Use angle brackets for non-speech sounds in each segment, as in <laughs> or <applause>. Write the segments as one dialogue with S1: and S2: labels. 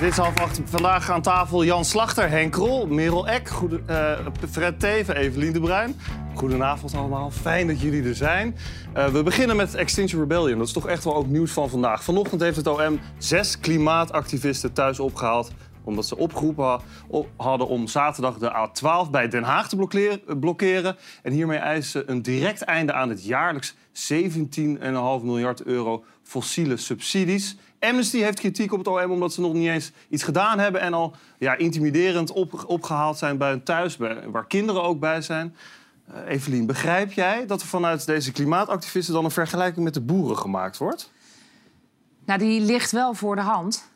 S1: Dit is half acht. Vandaag aan tafel Jan Slachter, Henk Krol, Merel Eck, goede, eh, Fred Teven, Evelien de Bruin. Goedenavond allemaal, fijn dat jullie er zijn. Uh, we beginnen met Extinction Rebellion. Dat is toch echt wel ook nieuws van vandaag. Vanochtend heeft het OM zes klimaatactivisten thuis opgehaald omdat ze opgeroepen hadden om zaterdag de A12 bij Den Haag te blokkeren. En hiermee eisen ze een direct einde aan het jaarlijks 17,5 miljard euro fossiele subsidies. Amnesty heeft kritiek op het OM omdat ze nog niet eens iets gedaan hebben... en al ja, intimiderend op, opgehaald zijn bij hun thuis, waar kinderen ook bij zijn. Uh, Evelien, begrijp jij dat er vanuit deze klimaatactivisten... dan een vergelijking met de boeren gemaakt wordt?
S2: Nou, die ligt wel voor de hand.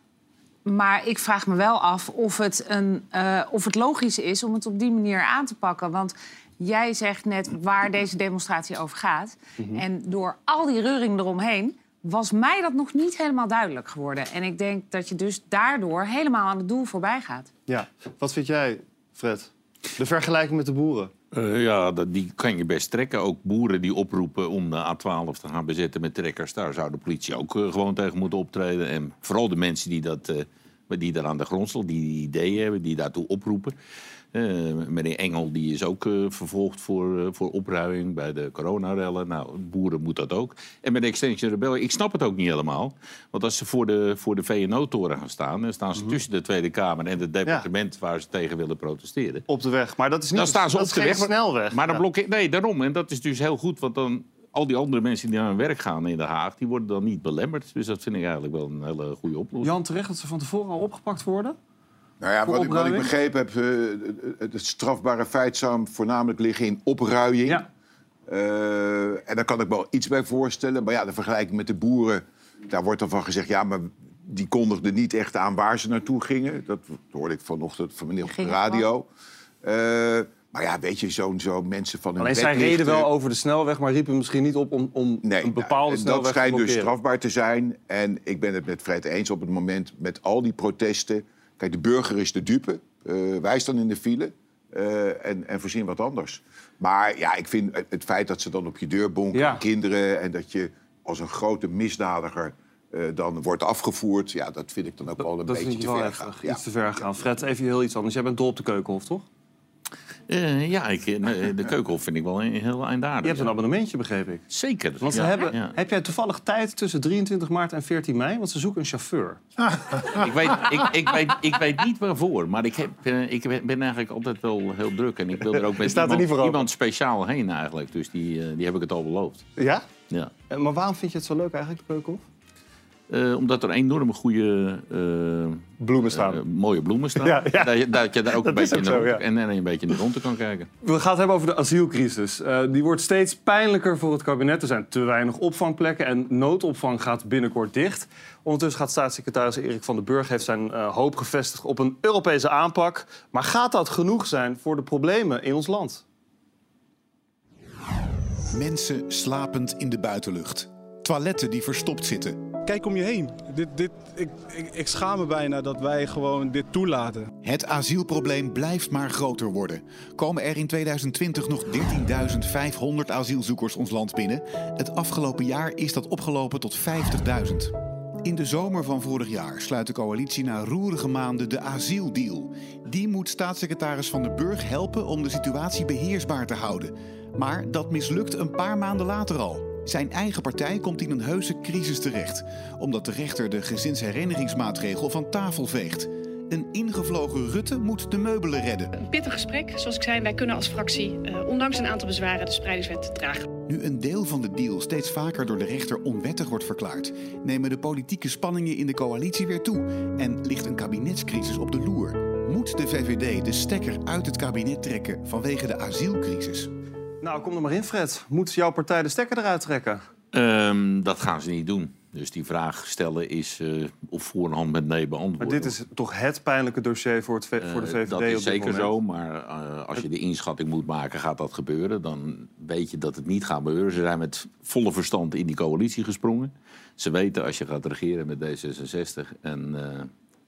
S2: Maar ik vraag me wel af of het, een, uh, of het logisch is om het op die manier aan te pakken. Want jij zegt net waar deze demonstratie over gaat. Mhm. En door al die reuring eromheen was mij dat nog niet helemaal duidelijk geworden. En ik denk dat je dus daardoor helemaal aan het doel voorbij gaat.
S1: Ja, wat vind jij, Fred? De vergelijking met de boeren?
S3: Uh, ja, die kan je best trekken. Ook boeren die oproepen om de A12 te gaan bezetten met trekkers... daar zou de politie ook uh, gewoon tegen moeten optreden. En vooral de mensen die, dat, uh, die daar aan de grond die, die ideeën hebben, die daartoe oproepen... Uh, meneer Engel die is ook uh, vervolgd voor, uh, voor opruiming bij de coronarellen. Nou, boeren moet dat ook. En met de Extinction Rebellion, ik snap het ook niet helemaal. Want als ze voor de, voor de VNO-toren gaan staan... dan staan ze mhm. tussen de Tweede Kamer en het departement... waar ze tegen willen protesteren.
S1: Op de weg, maar dat is niet...
S3: Dan staan ze op de weg.
S1: snelweg.
S3: Maar dan blokkeert... Nee, daarom. En dat is dus heel goed, want dan... Al die andere mensen die naar hun werk gaan in Den Haag, die worden dan niet belemmerd. Dus dat vind ik eigenlijk wel een hele goede oplossing.
S1: Jan, terecht dat ze van tevoren al opgepakt worden?
S4: Nou ja, wat ik, wat ik, begrepen heb, uh, het strafbare feit zou voornamelijk liggen in opruiing. Ja. Uh, en daar kan ik wel iets bij voorstellen. Maar ja, de vergelijking met de boeren, daar wordt dan van gezegd... ja, maar die kondigden niet echt aan waar ze naartoe gingen. Dat hoorde ik vanochtend van meneer op de radio. Uh, maar ja, weet je, zo'n zo mensen van hun
S1: Alleen zij reden wel over de snelweg, maar riepen misschien niet op om, om nee, een bepaalde nou, snelweg
S4: te Dat schijnt dus strafbaar te zijn. En ik ben het met Fred eens op het moment met al die protesten Kijk, de burger is de dupe. Uh, wij staan in de file uh, en, en voorzien wat anders. Maar ja, ik vind het feit dat ze dan op je deur bonken, kinderen... en dat je als een grote misdadiger uh, dan wordt afgevoerd... ja, dat vind ik dan ook wel een beetje te ver gaan.
S1: Iets te ver gaan. Fred, even heel iets anders. Jij bent dol op de keukenhof, toch?
S3: Uh, ja, ik, eh, de keukenhof vind ik wel heel eindaardig.
S1: Je hebt een abonnementje, begreep ik.
S3: Zeker.
S1: Want ze hebben, heb jij toevallig tijd tussen 23 maart en 14 mei? Want ze zoeken een chauffeur.
S3: ik, weet, ik, ik, weet, ik weet niet waarvoor, maar ik, heb, uh, ik ben eigenlijk altijd wel heel druk. En ik wil er ook <laughs> met iemand, iemand, speciaal heen eigenlijk. Dus die, die heb ik het al beloofd.
S1: Ja?
S3: Ja.
S1: maar waarom vind je het zo leuk eigenlijk, de keukenhof?
S3: Uh, omdat er enorme goede...
S1: Uh, bloemen staan. Uh,
S3: mooie bloemen staan. <laughs> Ja, ja. Dat, je, dat, je daar ook <laughs> een beetje, in de, zo, ja. en, en een beetje in de ronde kan kijken.
S1: We gaan het hebben over de asielcrisis. die wordt steeds pijnlijker voor het kabinet. Er zijn te weinig opvangplekken en noodopvang gaat binnenkort dicht. Ondertussen gaat staatssecretaris Erik van den Burg heeft zijn hoop gevestigd op een Europese aanpak. Maar gaat dat genoeg zijn voor de problemen in ons land?
S5: Mensen slapend in de buitenlucht. Toiletten die verstopt zitten
S6: Kijk om je heen. Dit, dit, ik, ik, schaam me bijna dat wij gewoon dit toelaten.
S5: Het asielprobleem blijft maar groter worden. Komen er in 2020 nog 13.500 asielzoekers ons land binnen? Het afgelopen jaar is dat opgelopen tot 50.000. In de zomer van vorig jaar sluit de coalitie na roerige maanden de asieldeal. Die moet staatssecretaris Van den Burg helpen om de situatie beheersbaar te houden. Maar dat mislukt een paar maanden later al. Zijn eigen partij komt in een heuse crisis terecht, omdat de rechter de gezinsherenigingsmaatregel van tafel veegt. Een ingevlogen Rutte moet de meubelen redden.
S7: Een pittig gesprek, zoals ik zei. Wij kunnen als fractie, uh, ondanks een aantal bezwaren, de spreidingswet dragen.
S5: Nu een deel van de deal steeds vaker door de rechter onwettig wordt verklaard, nemen de politieke spanningen in de coalitie weer toe en ligt een kabinetscrisis op de loer. Moet de VVD de stekker uit het kabinet trekken vanwege de asielcrisis?
S1: Nou, kom er maar in, Fred. Moet jouw partij de stekker eruit trekken?
S3: Um, dat gaan ze niet doen. Dus die vraag stellen is uh, op voorhand met nee beantwoord.
S1: Maar dit is toch het pijnlijke dossier voor, het, voor de VVD uh,
S3: Dat is zeker zo, maar uh, als je de inschatting moet maken, gaat dat gebeuren. Dan weet je dat het niet gaat gebeuren. Ze zijn met volle verstand in die coalitie gesprongen. Ze weten als je gaat regeren met D66 en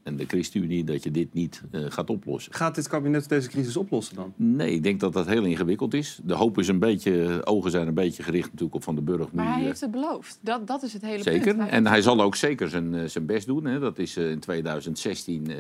S3: en de ChristenUnie dat je dit niet uh, gaat oplossen.
S1: Gaat dit kabinet deze crisis oplossen dan?
S3: Nee, ik denk dat dat heel ingewikkeld is. De hoop is een beetje, ogen zijn een beetje gericht natuurlijk op Van de Burg.
S7: Maar hij heeft het beloofd. Dat, dat is het hele
S3: zeker.
S7: punt.
S3: En hij zal ook zeker zijn, zijn best doen. Hè. Dat is, uh, in 2016 uh,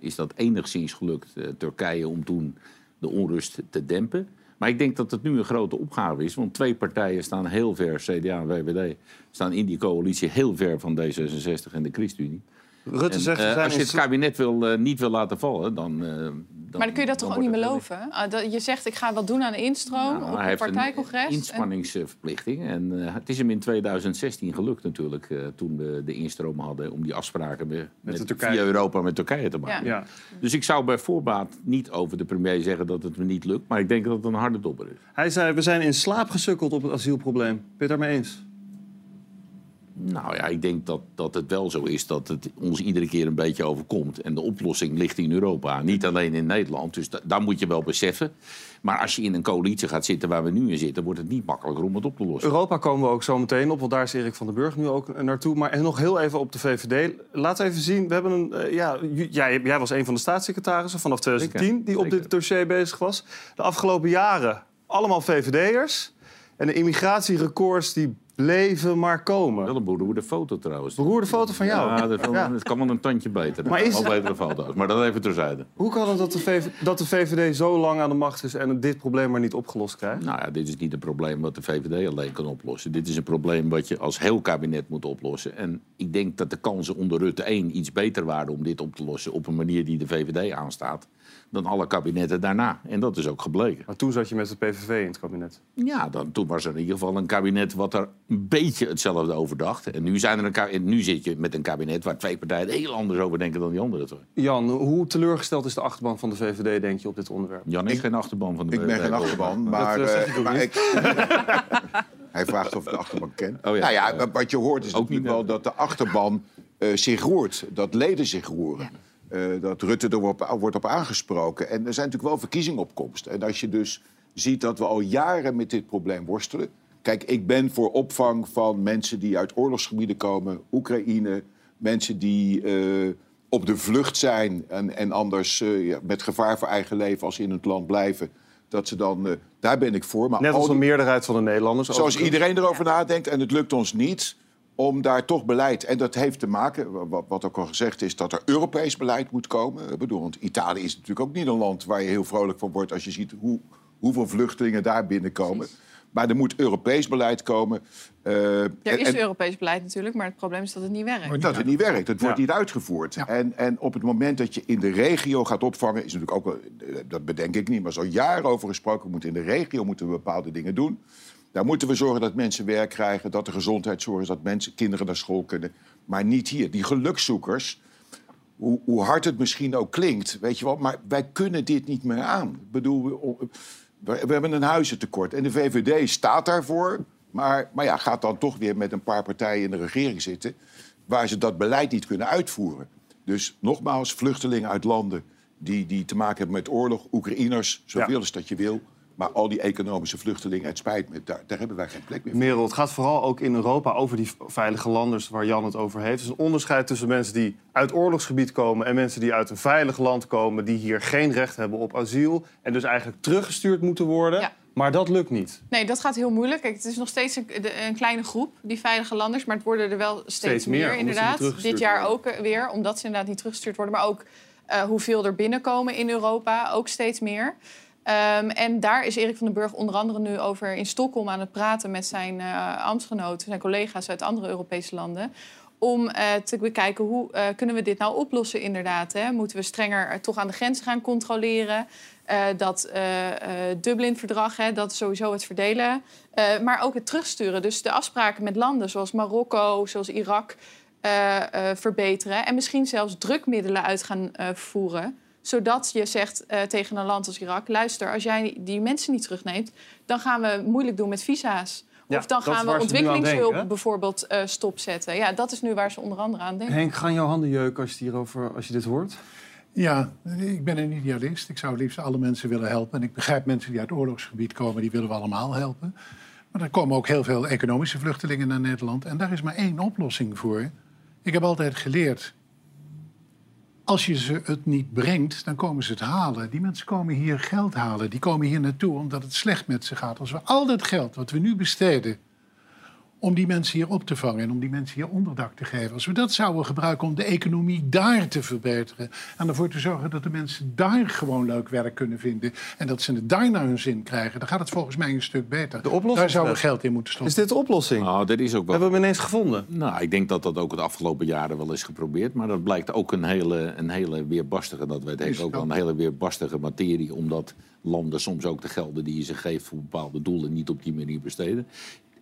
S3: is dat enigszins gelukt, Turkije, om toen de onrust te dempen. Maar ik denk dat het nu een grote opgave is. Want twee partijen staan heel ver, CDA en VVD, staan in die coalitie heel ver van D66 en de ChristenUnie.
S1: Rutte
S3: en,
S1: zegt,
S3: uh, als je het kabinet wil, uh, niet wil laten vallen, dan, uh, dan...
S7: Maar dan kun je dat toch ook niet beloven? Uh, je zegt, ik ga wat doen aan de instroom
S3: nou,
S7: op het partijcongres.
S3: een inspanningsverplichting. En het is hem in 2016 gelukt natuurlijk, toen we de instroom hadden... om die afspraken met, met, met via Europa met Turkije te maken.
S1: Ja.
S3: Dus ik zou bij voorbaat niet over de premier zeggen dat het me niet lukt... maar ik denk dat het een harde dobber is.
S1: Hij zei, we zijn in slaap gesukkeld op het asielprobleem. Ben je het daarmee eens?
S3: Nou ja, ik denk dat, dat het wel zo is dat het ons iedere keer een beetje overkomt. En de oplossing ligt in Europa, niet alleen in Nederland. Dus da daar moet je wel beseffen. Maar als je in een coalitie gaat zitten waar we nu in zitten, wordt het niet makkelijker om het op te lossen.
S1: Europa komen we ook zo meteen op, want daar is Erik van den Burg nu ook naartoe. Maar nog heel even op de VVD. Laat even zien, we hebben een. Uh, ja, jij, jij, was een van de staatssecretarissen vanaf 2010 Zeker. die op dit dossier bezig was. De afgelopen jaren allemaal VVD'ers. En de immigratierecords die bleven maar komen.
S3: Wel een beroerde foto trouwens.
S1: Beroerde foto van jou?
S3: Ja, dat, ja. kan wel een tandje beter. Maar is... Wel betere foto's, maar dat even terzijde.
S1: Hoe kan het dat de, VV... dat de VVD zo lang aan de macht is en dit probleem maar niet opgelost krijgt?
S3: Nou ja, dit is niet een probleem wat de VVD alleen kan oplossen. Dit is een probleem wat je als heel kabinet moet oplossen. En ik denk dat de kansen onder Rutte 1 iets beter waren om dit op te lossen... op een manier die de VVD aanstaat dan alle kabinetten daarna. En dat is ook gebleken.
S1: Maar toen zat je met de PVV in het kabinet?
S3: Ja, dan, toen was er in ieder geval een kabinet wat er een beetje hetzelfde over dacht. En nu, zijn er een, nu zit je met een kabinet waar twee partijen heel anders over denken dan die andere twee.
S1: Jan, hoe teleurgesteld is de achterban van de VVD, denk je, op dit onderwerp?
S3: Jan is
S4: ik,
S3: geen achterban van de
S4: ik
S3: VVD.
S4: Ik ben geen achterban, maar...
S1: Dat, uh,
S4: maar
S1: niet.
S4: ik, <laughs> hij vraagt of ik de achterban ken.
S3: Oh ja.
S4: Nou ja, wat je hoort is
S3: Ook
S4: natuurlijk
S3: niet
S4: wel dat de achterban uh, zich roert. Dat leden zich roeren. Uh, dat Rutte er wordt, wordt op aangesproken. En er zijn natuurlijk wel verkiezingen op komst. En als je dus ziet dat we al jaren met dit probleem worstelen. Kijk, ik ben voor opvang van mensen die uit oorlogsgebieden komen, Oekraïne, mensen die uh, op de vlucht zijn en, en anders uh, ja, met gevaar voor eigen leven als ze in het land blijven. Dat ze dan, uh, daar ben ik voor. Maar
S1: Net als
S4: die,
S1: meerderheid van de Nederlanders.
S4: zoals iedereen erover nadenkt en het lukt ons niet om daar toch beleid... En dat heeft te maken, wat, wat ook al gezegd is... dat er Europees beleid moet komen. Ik bedoel, want Italië is natuurlijk ook niet een land... waar je heel vrolijk van wordt als je ziet hoe, hoeveel vluchtelingen daar binnenkomen. Precies. Maar er moet Europees beleid komen. Uh,
S7: er is en, Europees beleid natuurlijk, maar het probleem is dat het niet werkt.
S4: Dat het niet werkt. Het wordt ja. niet uitgevoerd. Ja. En, en op het moment dat je in de regio gaat opvangen... is natuurlijk ook, wel, dat bedenk ik niet, maar zo jaren over gesproken... moet in de regio moeten we bepaalde dingen doen... Daar moeten we zorgen dat mensen werk krijgen, dat de gezondheidszorg is, dat mensen, kinderen naar school kunnen. Maar niet hier. Die gelukzoekers, hoe, hoe hard het misschien ook klinkt, weet je wel, maar wij kunnen dit niet meer aan. Ik bedoel, we, we, hebben een huizentekort en de VVD staat daarvoor. Maar, maar ja, gaat dan toch weer met een paar partijen in de regering zitten... waar ze dat beleid niet kunnen uitvoeren. Dus nogmaals, vluchtelingen uit landen die, die te maken hebben met oorlog... Oekraïners, zoveel ja. als dat je wil... Maar al die economische vluchtelingen, het spijt me, daar, daar hebben wij geen plek meer voor.
S1: Merel, het gaat vooral ook in Europa over die veilige landers waar Jan het over heeft. Er is een onderscheid tussen mensen die uit oorlogsgebied komen... en mensen die uit een veilig land komen... die hier geen recht hebben op asiel... en dus eigenlijk teruggestuurd moeten worden... Ja. Maar dat lukt niet.
S7: Nee, dat gaat heel moeilijk. Kijk, het is nog steeds een, een, kleine groep, die veilige landers. Maar het worden er wel steeds,
S1: steeds meer,
S7: meer inderdaad. Dit jaar ook weer, omdat ze inderdaad niet teruggestuurd worden. Maar ook uh, hoeveel er binnenkomen in Europa, ook steeds meer. Um, en daar is Erik van den Burg onder andere nu over in Stockholm aan het praten met zijn uh, ambtsgenoten, zijn collega's uit andere Europese landen. Om uh, te bekijken hoe uh, kunnen we dit nou oplossen, inderdaad. Hè? Moeten we strenger toch aan de grenzen gaan controleren? dat Dublin-verdrag, dat sowieso het verdelen. maar ook het terugsturen. Dus de afspraken met landen zoals Marokko, zoals Irak verbeteren. En misschien zelfs drukmiddelen uit gaan voeren zodat je zegt uh, tegen een land als Irak: luister, als jij die mensen niet terugneemt, dan gaan we moeilijk doen met visa's.
S1: Ja,
S7: of dan gaan we ontwikkelingshulp denken, bijvoorbeeld uh, stopzetten. Ja, dat is nu waar ze onder andere aan denken.
S1: Henk, gaan jouw handen jeuken als je, hierover, als je dit hoort?
S8: Ja, ik ben een idealist. Ik zou liefst alle mensen willen helpen. En ik begrijp mensen die uit oorlogsgebied komen, die willen we allemaal helpen. Maar er komen ook heel veel economische vluchtelingen naar Nederland. En daar is maar één oplossing voor. Ik heb altijd geleerd als je ze het niet brengt, dan komen ze het halen. Die mensen komen hier geld halen. Die komen hier naartoe omdat het slecht met ze gaat. Als we al dat geld wat we nu besteden om die mensen hier op te vangen en om die mensen hier onderdak te geven. Als we dat zouden gebruiken om de economie daar te verbeteren en ervoor te zorgen dat de mensen daar gewoon leuk werk kunnen vinden en dat ze het daar naar hun zin krijgen, dan gaat het volgens mij een stuk beter.
S1: De oplossing
S8: daar zouden we geld in moeten stoppen.
S1: Is dit de oplossing?
S3: Nou, dat is ook wel...
S1: Hebben we hem ineens gevonden?
S3: Nou, ik denk dat dat ook de afgelopen jaren wel is geprobeerd. Maar dat blijkt ook een hele, een hele weerbarstige, dat weet ik ook wel, een hele weerbarstige materie. Omdat landen soms ook de gelden die je ze geeft voor bepaalde doelen niet op die manier besteden.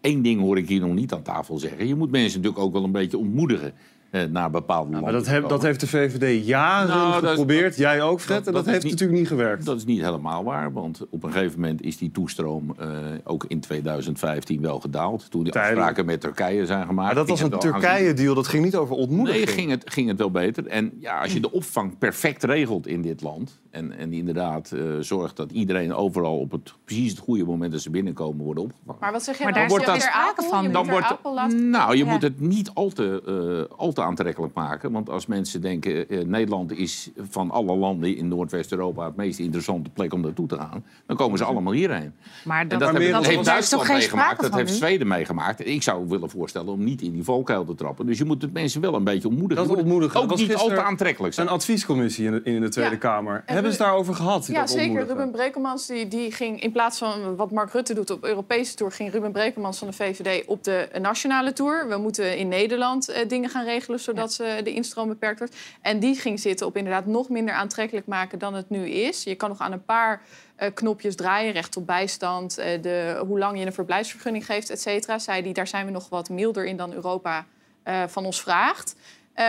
S3: Eén ding hoor ik hier nog niet aan tafel zeggen. Je moet mensen natuurlijk ook wel een beetje ontmoedigen naar bepaalde
S1: Nou,
S3: landen.
S1: maar dat, heb- dat heeft de VVD jaren
S3: Nou, dat
S1: geprobeerd. Jij ook, Fred. en dat, heeft
S3: niet-
S1: natuurlijk niet gewerkt.
S3: Dat is niet helemaal waar, want op een gegeven moment is die toestroom eh, ook in 2015 wel gedaald. Toen die
S1: Tijdelijk.
S3: afspraken met Turkije zijn gemaakt.
S1: Maar dat was een Turkije-deal. Dat ging niet over ontmoediging.
S3: Nee, ging het, ging het wel beter. En ja, als je de opvang perfect regelt in dit land... en, en inderdaad eh, zorgt dat iedereen overal op het precies het goede moment... dat ze binnenkomen worden opgevangen.
S7: Maar wat zeg je
S2: Maar
S7: dan?
S2: daar
S3: wordt dat-
S7: er
S2: van.
S3: Dan wordt, nou, je
S2: Ja.
S3: moet het niet al te, eh, al te aantrekkelijk maken. Want als mensen denken... eh, Nederland is van alle landen in Noordwest-Europa... het meest interessante plek om naartoe te gaan... dan komen ze allemaal hierheen.
S2: Maar
S3: En
S2: dat,
S3: dat,
S1: Maar
S3: hebben-
S1: meer-
S3: dat heeft Duitsland
S2: geen
S3: meegemaakt, dat heeft? Zweden meegemaakt. Ik zou willen voorstellen om niet in die valkuil te trappen. Dus je moet het mensen wel een beetje ontmoedigen.
S1: Dat ontmoedigen.
S3: Ook niet al te aantrekkelijk zijn.
S1: Een adviescommissie in de, in de Tweede
S7: Ja.
S1: Kamer.
S7: En
S1: Hebben ze daarover gehad?
S7: Ja, zeker. Ruben Brekelmans die, die ging in plaats van wat Mark Rutte doet op Europese tour, ging Ruben Brekelmans van de VVD op de nationale tour. We moeten in Nederland eh, dingen gaan regelen zodat ze de instroom beperkt wordt. En die ging zitten op inderdaad nog minder aantrekkelijk maken dan het nu is. Je kan nog aan een paar eh, knopjes draaien, recht op bijstand, eh, de, hoe lang je een verblijfsvergunning geeft, et cetera. Zei die, daar zijn we nog wat milder in dan Europa eh, van ons vraagt.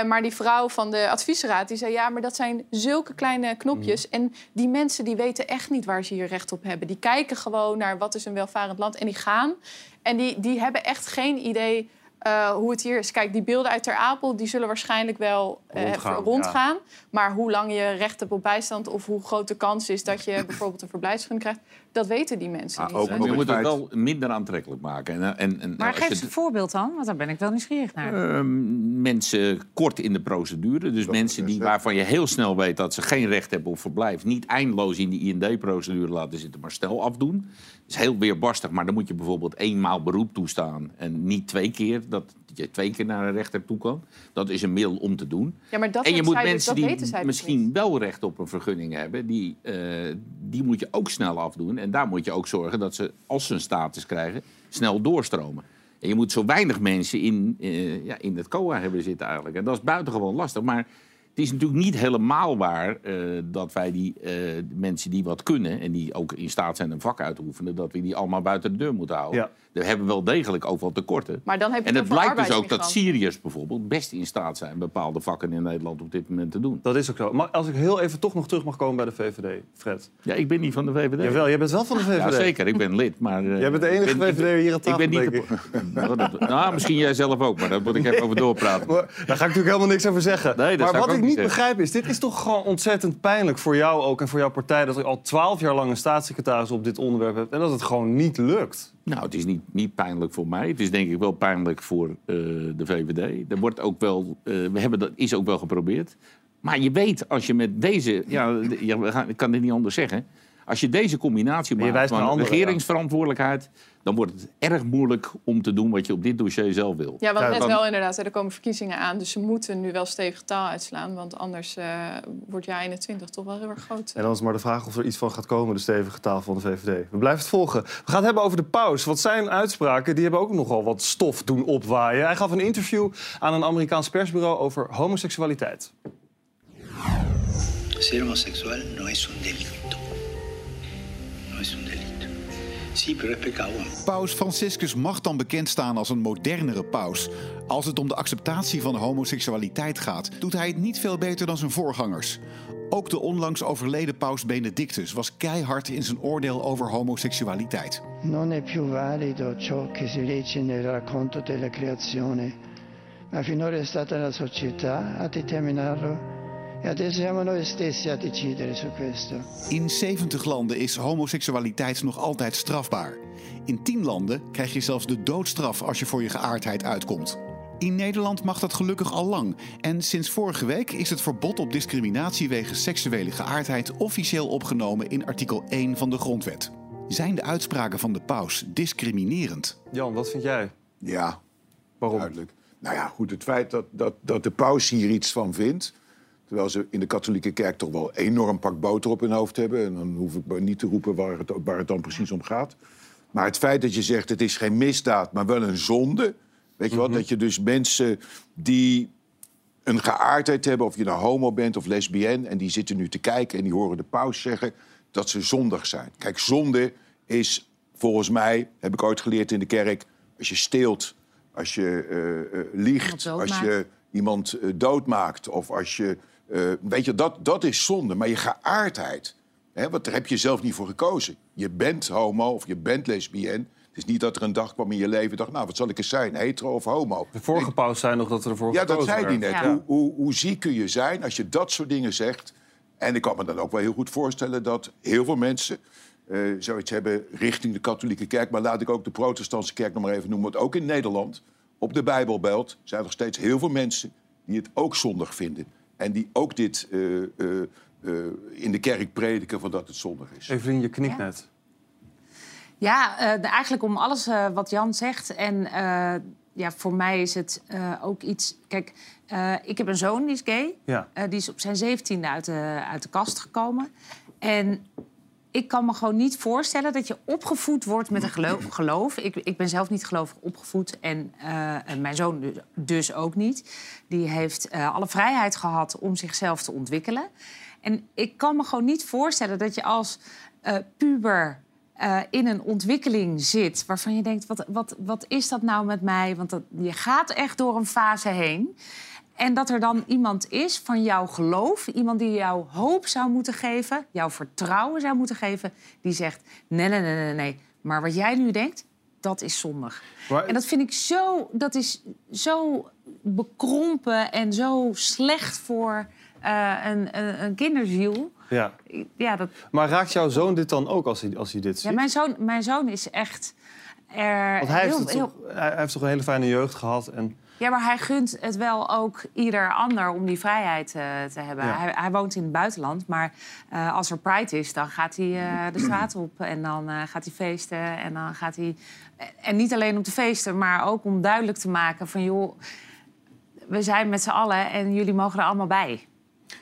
S7: Maar die vrouw van de adviesraad die zei... ja, maar dat zijn zulke kleine knopjes.
S1: Mm.
S7: En die mensen die weten echt niet waar ze hier recht op hebben. Die kijken gewoon naar wat is een welvarend land en die gaan. En die, die hebben echt geen idee eh, hoe het hier is. Kijk, die beelden uit Ter Apel die zullen waarschijnlijk wel eh,
S1: Rondgaan,
S7: rondgaan. Maar hoe lang je recht hebt op bijstand... of hoe groot de kans is dat je bijvoorbeeld een verblijfsvergunning krijgt... dat weten die mensen
S4: Ah,
S7: niet.
S4: ook-
S7: hè.
S4: ook-
S3: je
S4: het
S3: moet het wel minder aantrekkelijk maken. En, en, en,
S2: maar geef eens een voorbeeld dan, want daar ben ik wel nieuwsgierig naar.
S3: Ehm, mensen kort in de procedure. Dus mensen die, waarvan je heel snel weet dat ze geen recht hebben op verblijf. Niet eindeloos in die IND-procedure laten zitten, maar snel afdoen. Dat is heel weerbarstig, maar dan moet je bijvoorbeeld eenmaal beroep toestaan. En niet twee keer, dat je twee keer naar een rechter toe kan. Dat is een middel om te doen.
S7: Ja, maar dat
S3: en je moet
S7: zij
S3: mensen die misschien
S7: niet.
S3: wel recht op een vergunning hebben, die, eh, die moet je ook snel afdoen. En daar moet je ook zorgen dat ze, als ze een status krijgen, snel doorstromen. En je moet zo weinig mensen in, eh, ja, in het COA hebben zitten eigenlijk. En dat is buitengewoon lastig. Maar het is natuurlijk niet helemaal waar eh, dat wij die eh, mensen die wat kunnen... en die ook in staat zijn een vak uit te oefenen... dat we die allemaal buiten de deur moeten houden.
S1: Ja.
S3: We hebben wel degelijk ook wel tekorten.
S7: Maar dan heb je
S3: En
S7: het
S3: blijkt dus ook dat. Syriërs bijvoorbeeld best in staat zijn... bepaalde vakken in Nederland op dit moment te doen.
S1: Dat is ook zo. Maar als ik heel even toch nog terug mag komen bij de VVD, Fred.
S3: Ja, ik ben niet van de VVD.
S1: Jawel, jij bent wel van de VVD.
S3: Ja, zeker. Ik ben lid, maar... eh,
S1: Jij bent de enige VVD'er hier aan tafel,
S3: Ik ben niet...
S1: denk
S3: de- <laughs> Nou, dat- nou, misschien jij zelf ook, maar daar moet ik even over doorpraten.
S1: Maar <laughs> Daar ga ik natuurlijk helemaal niks over zeggen.
S3: Nee, dat
S1: maar
S3: ik
S1: wat ik
S3: niet
S1: begrijp is, dit is toch gewoon ontzettend pijnlijk voor jou ook en voor jouw partij... dat er al twaalf jaar lang een staatssecretaris op dit onderwerp hebt... en dat het gewoon niet lukt.
S3: Nou, het is niet, niet pijnlijk voor mij. Het is denk ik wel pijnlijk voor eh, de VVD. Er wordt ook wel, eh, we hebben dat is ook wel geprobeerd. Maar je weet, als je met deze... Ja, ja, ik kan dit niet anders zeggen. Als je deze combinatie maakt van
S1: anderen,
S3: regeringsverantwoordelijkheid... dan wordt het erg moeilijk om te doen wat je op dit dossier zelf wil.
S7: Ja, want net wel inderdaad. Er komen verkiezingen aan, dus ze moeten nu wel stevig taal uitslaan. Want anders eh, wordt jaar 21 toch wel heel erg groot.
S1: En dan is maar de vraag of er iets van gaat komen, de stevige taal van de VVD. We blijven het volgen. We gaan het hebben over de paus. Want zijn uitspraken die hebben ook nogal wat stof doen opwaaien. Hij gaf een interview aan een Amerikaans persbureau over homoseksualiteit.
S9: Ser homosexual no es un delito.
S5: Paus Franciscus mag dan bekend staan als een modernere paus. Als het om de acceptatie van homoseksualiteit gaat, doet hij het niet veel beter dan zijn voorgangers. Ook de onlangs overleden paus Benedictus was keihard in zijn oordeel over homoseksualiteit.
S10: Non è più valido ciò che si legge nel racconto della creazione, ma finora è stata la società a determinarlo e adesso siamo noi stessi a decidere su questo.
S5: In 70 landen is homoseksualiteit nog altijd strafbaar. In 10 landen krijg je zelfs de doodstraf als je voor je geaardheid uitkomt. In Nederland mag dat gelukkig al lang. En sinds vorige week is het verbod op discriminatie wegens seksuele geaardheid officieel opgenomen in artikel 1 van de Grondwet. Zijn de uitspraken van de paus discriminerend?
S1: Jan, wat vind jij?
S4: Ja,
S1: Waarom?
S4: duidelijk. Nou ja, goed, het feit dat, dat, dat de paus hier iets van vindt... terwijl ze in de katholieke kerk toch wel enorm pak boter op hun hoofd hebben... en dan hoef ik maar niet te roepen waar het, waar het dan precies om gaat. Maar het feit dat je zegt het is geen misdaad, maar wel een zonde... weet je wel, dat je dus mensen die een geaardheid hebben... of je nou homo bent of lesbienne... en die zitten nu te kijken en die horen de paus zeggen... dat ze zondig zijn. Kijk, zonde is volgens mij, heb ik ooit geleerd in de kerk... als je steelt, als je eh, eh, liegt, als je iemand eh, doodmaakt... of als je... eh, weet je, dat, dat is zonde. Maar je geaardheid, hè, want daar heb je zelf niet voor gekozen. Je bent homo of je bent lesbienne... Het is niet dat er een dag kwam in je leven... dacht, nou, wat zal ik eens zijn, hetero of homo?
S1: De vorige paus zei nog dat er ervoor
S4: Ja, dat zei hij
S1: werd.
S4: net.
S2: Ja.
S4: Hoe, hoe, hoe ziek kun je zijn als je dat soort dingen zegt? En ik kan me dan ook wel heel goed voorstellen dat heel veel mensen eh, zoiets hebben richting de katholieke kerk. Maar laat ik ook de protestantse kerk nog maar even noemen. Want ook in Nederland, op de Bijbelbelt, zijn er nog steeds heel veel mensen die het ook zondig vinden. En die ook dit eh, eh, eh, in de kerk prediken van dat het zondig is.
S1: Evelien, je knikt
S2: Ja.
S1: net.
S2: Ja, eh, eigenlijk om alles eh, wat Jan zegt. En eh, ja, voor mij is het eh, ook iets... Kijk, eh, ik heb een zoon die is gay.
S1: Ja.
S2: Eh, die is op zijn zeventiende uit de, uit de kast gekomen. En ik kan me gewoon niet voorstellen dat je opgevoed wordt met een geloof. <clears throat> geloof. Ik, ik ben zelf niet gelovig opgevoed en, eh, en mijn zoon dus, dus ook niet. Die heeft eh, alle vrijheid gehad om zichzelf te ontwikkelen. En ik kan me gewoon niet voorstellen dat je als eh, puber in een ontwikkeling zit waarvan je denkt: wat, wat, wat is dat nou met mij? Want dat, je gaat echt door een fase heen. En dat er dan iemand is van jouw geloof, iemand die jou hoop zou moeten geven, jouw vertrouwen zou moeten geven, die zegt: nee, nee, nee, nee, nee. Maar wat jij nu denkt, dat is zondig. En dat vind ik zo, dat is zo bekrompen en zo slecht voor eh, een, een, een kinderziel.
S1: Ja.
S2: Ja, dat,
S1: Maar raakt jouw zoon dit dan ook als hij, als hij dit ziet?
S2: ja mijn, zoon, mijn zoon is echt er
S1: Want hij heeft,
S2: heel,
S1: het
S2: heel,
S1: toch, hij hij heeft toch een hele fijne jeugd gehad. En
S2: Ja, maar hij gunt het wel ook ieder ander om die vrijheid eh, te hebben.
S1: Ja.
S2: Hij, hij woont in het buitenland, maar eh, als er Pride is, dan gaat hij eh, de straat op en dan eh, gaat hij feesten. En dan gaat hij. En niet alleen om te feesten, maar ook om duidelijk te maken van joh, we zijn met z'n allen en jullie mogen er allemaal bij.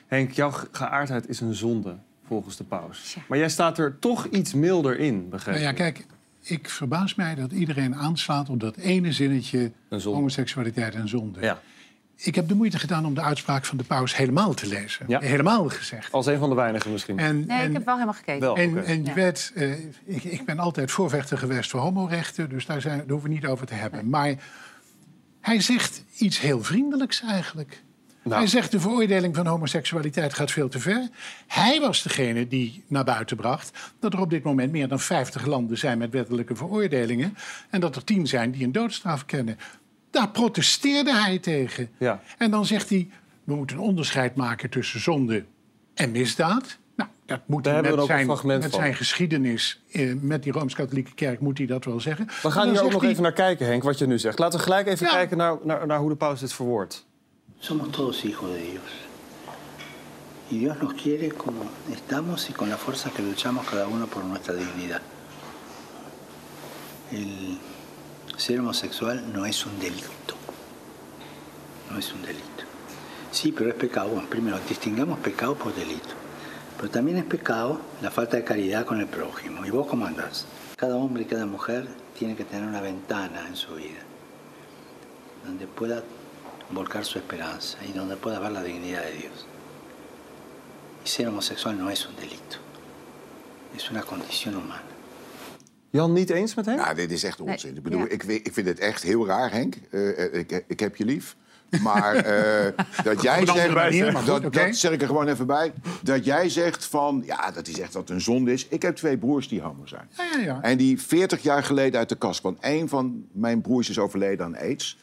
S1: Henk, jouw ge- geaardheid is een zonde, volgens de paus. Maar jij staat er toch iets milder in, begrijp
S8: Nou ja, kijk, ik verbaas mij dat iedereen aanslaat op dat ene zinnetje...
S1: Een zonde.
S8: homoseksualiteit en zonde.
S1: Ja.
S8: Ik heb de moeite gedaan om de uitspraak van de paus helemaal te lezen.
S1: Ja.
S8: Helemaal gezegd.
S1: Als een van de weinigen misschien.
S8: En,
S2: Nee,
S8: en,
S2: ik heb wel helemaal gekeken.
S1: Wel.
S8: en,
S1: oké.
S8: en
S2: Ja.
S8: weet, eh, ik, ik ben altijd voorvechter geweest voor homorechten... dus daar, zijn, daar hoeven we niet over te hebben. Maar hij zegt iets heel vriendelijks eigenlijk.
S1: Nou.
S8: Hij zegt de veroordeling van homoseksualiteit gaat veel te ver. Hij was degene die naar buiten bracht dat er op dit moment meer dan 50 landen zijn met wettelijke veroordelingen. En dat er 10 zijn die een doodstraf kennen. Daar protesteerde hij tegen.
S1: Ja.
S8: En dan zegt hij: we moeten een onderscheid maken tussen zonde en misdaad. Nou, dat moet
S1: Daar
S8: hij met, zijn, met
S1: van.
S8: zijn geschiedenis eh, met die Rooms-Katholieke Kerk moet hij dat wel zeggen.
S1: We gaan hier ook nog even naar kijken, Henk, wat je nu zegt. Laten we gelijk even
S8: Ja.
S1: kijken naar, naar, naar hoe de paus dit verwoordt.
S9: Somos todos hijos de Dios. Y Dios nos quiere como estamos y con la fuerza que luchamos cada uno por nuestra dignidad. El ser homosexual no es un delito. No es un delito. Sí, pero es pecado. Bueno, primero, distingamos pecado por delito. Pero también es pecado la falta de caridad con el prójimo. ¿Y vos cómo andás? Cada hombre y cada mujer tiene que tener una ventana en su vida donde pueda volcar su esperanza y donde pueda ver la dignidad de Dios. Y ser homosexual no es un delito, es una condición humana.
S1: Jan, niet eens met Henk?
S4: Ja, dit is echt
S2: Nee,
S4: onzin. Ik bedoel,
S2: ja.
S4: ik, weet- ik vind het echt heel raar, Henk. Eh, eh, ik, ik heb je lief. Maar eh, <laughs> dat jij zegt...
S8: manier, maar goed,
S4: dat, dat zeg ik er gewoon even bij. Dat jij zegt van... Ja, dat is echt wat een zonde is. Ik heb twee broers die homo zijn.
S8: Ja, ja, ja.
S4: En die 40 jaar geleden uit de kast kwam. Eén van mijn broers is overleden aan aids.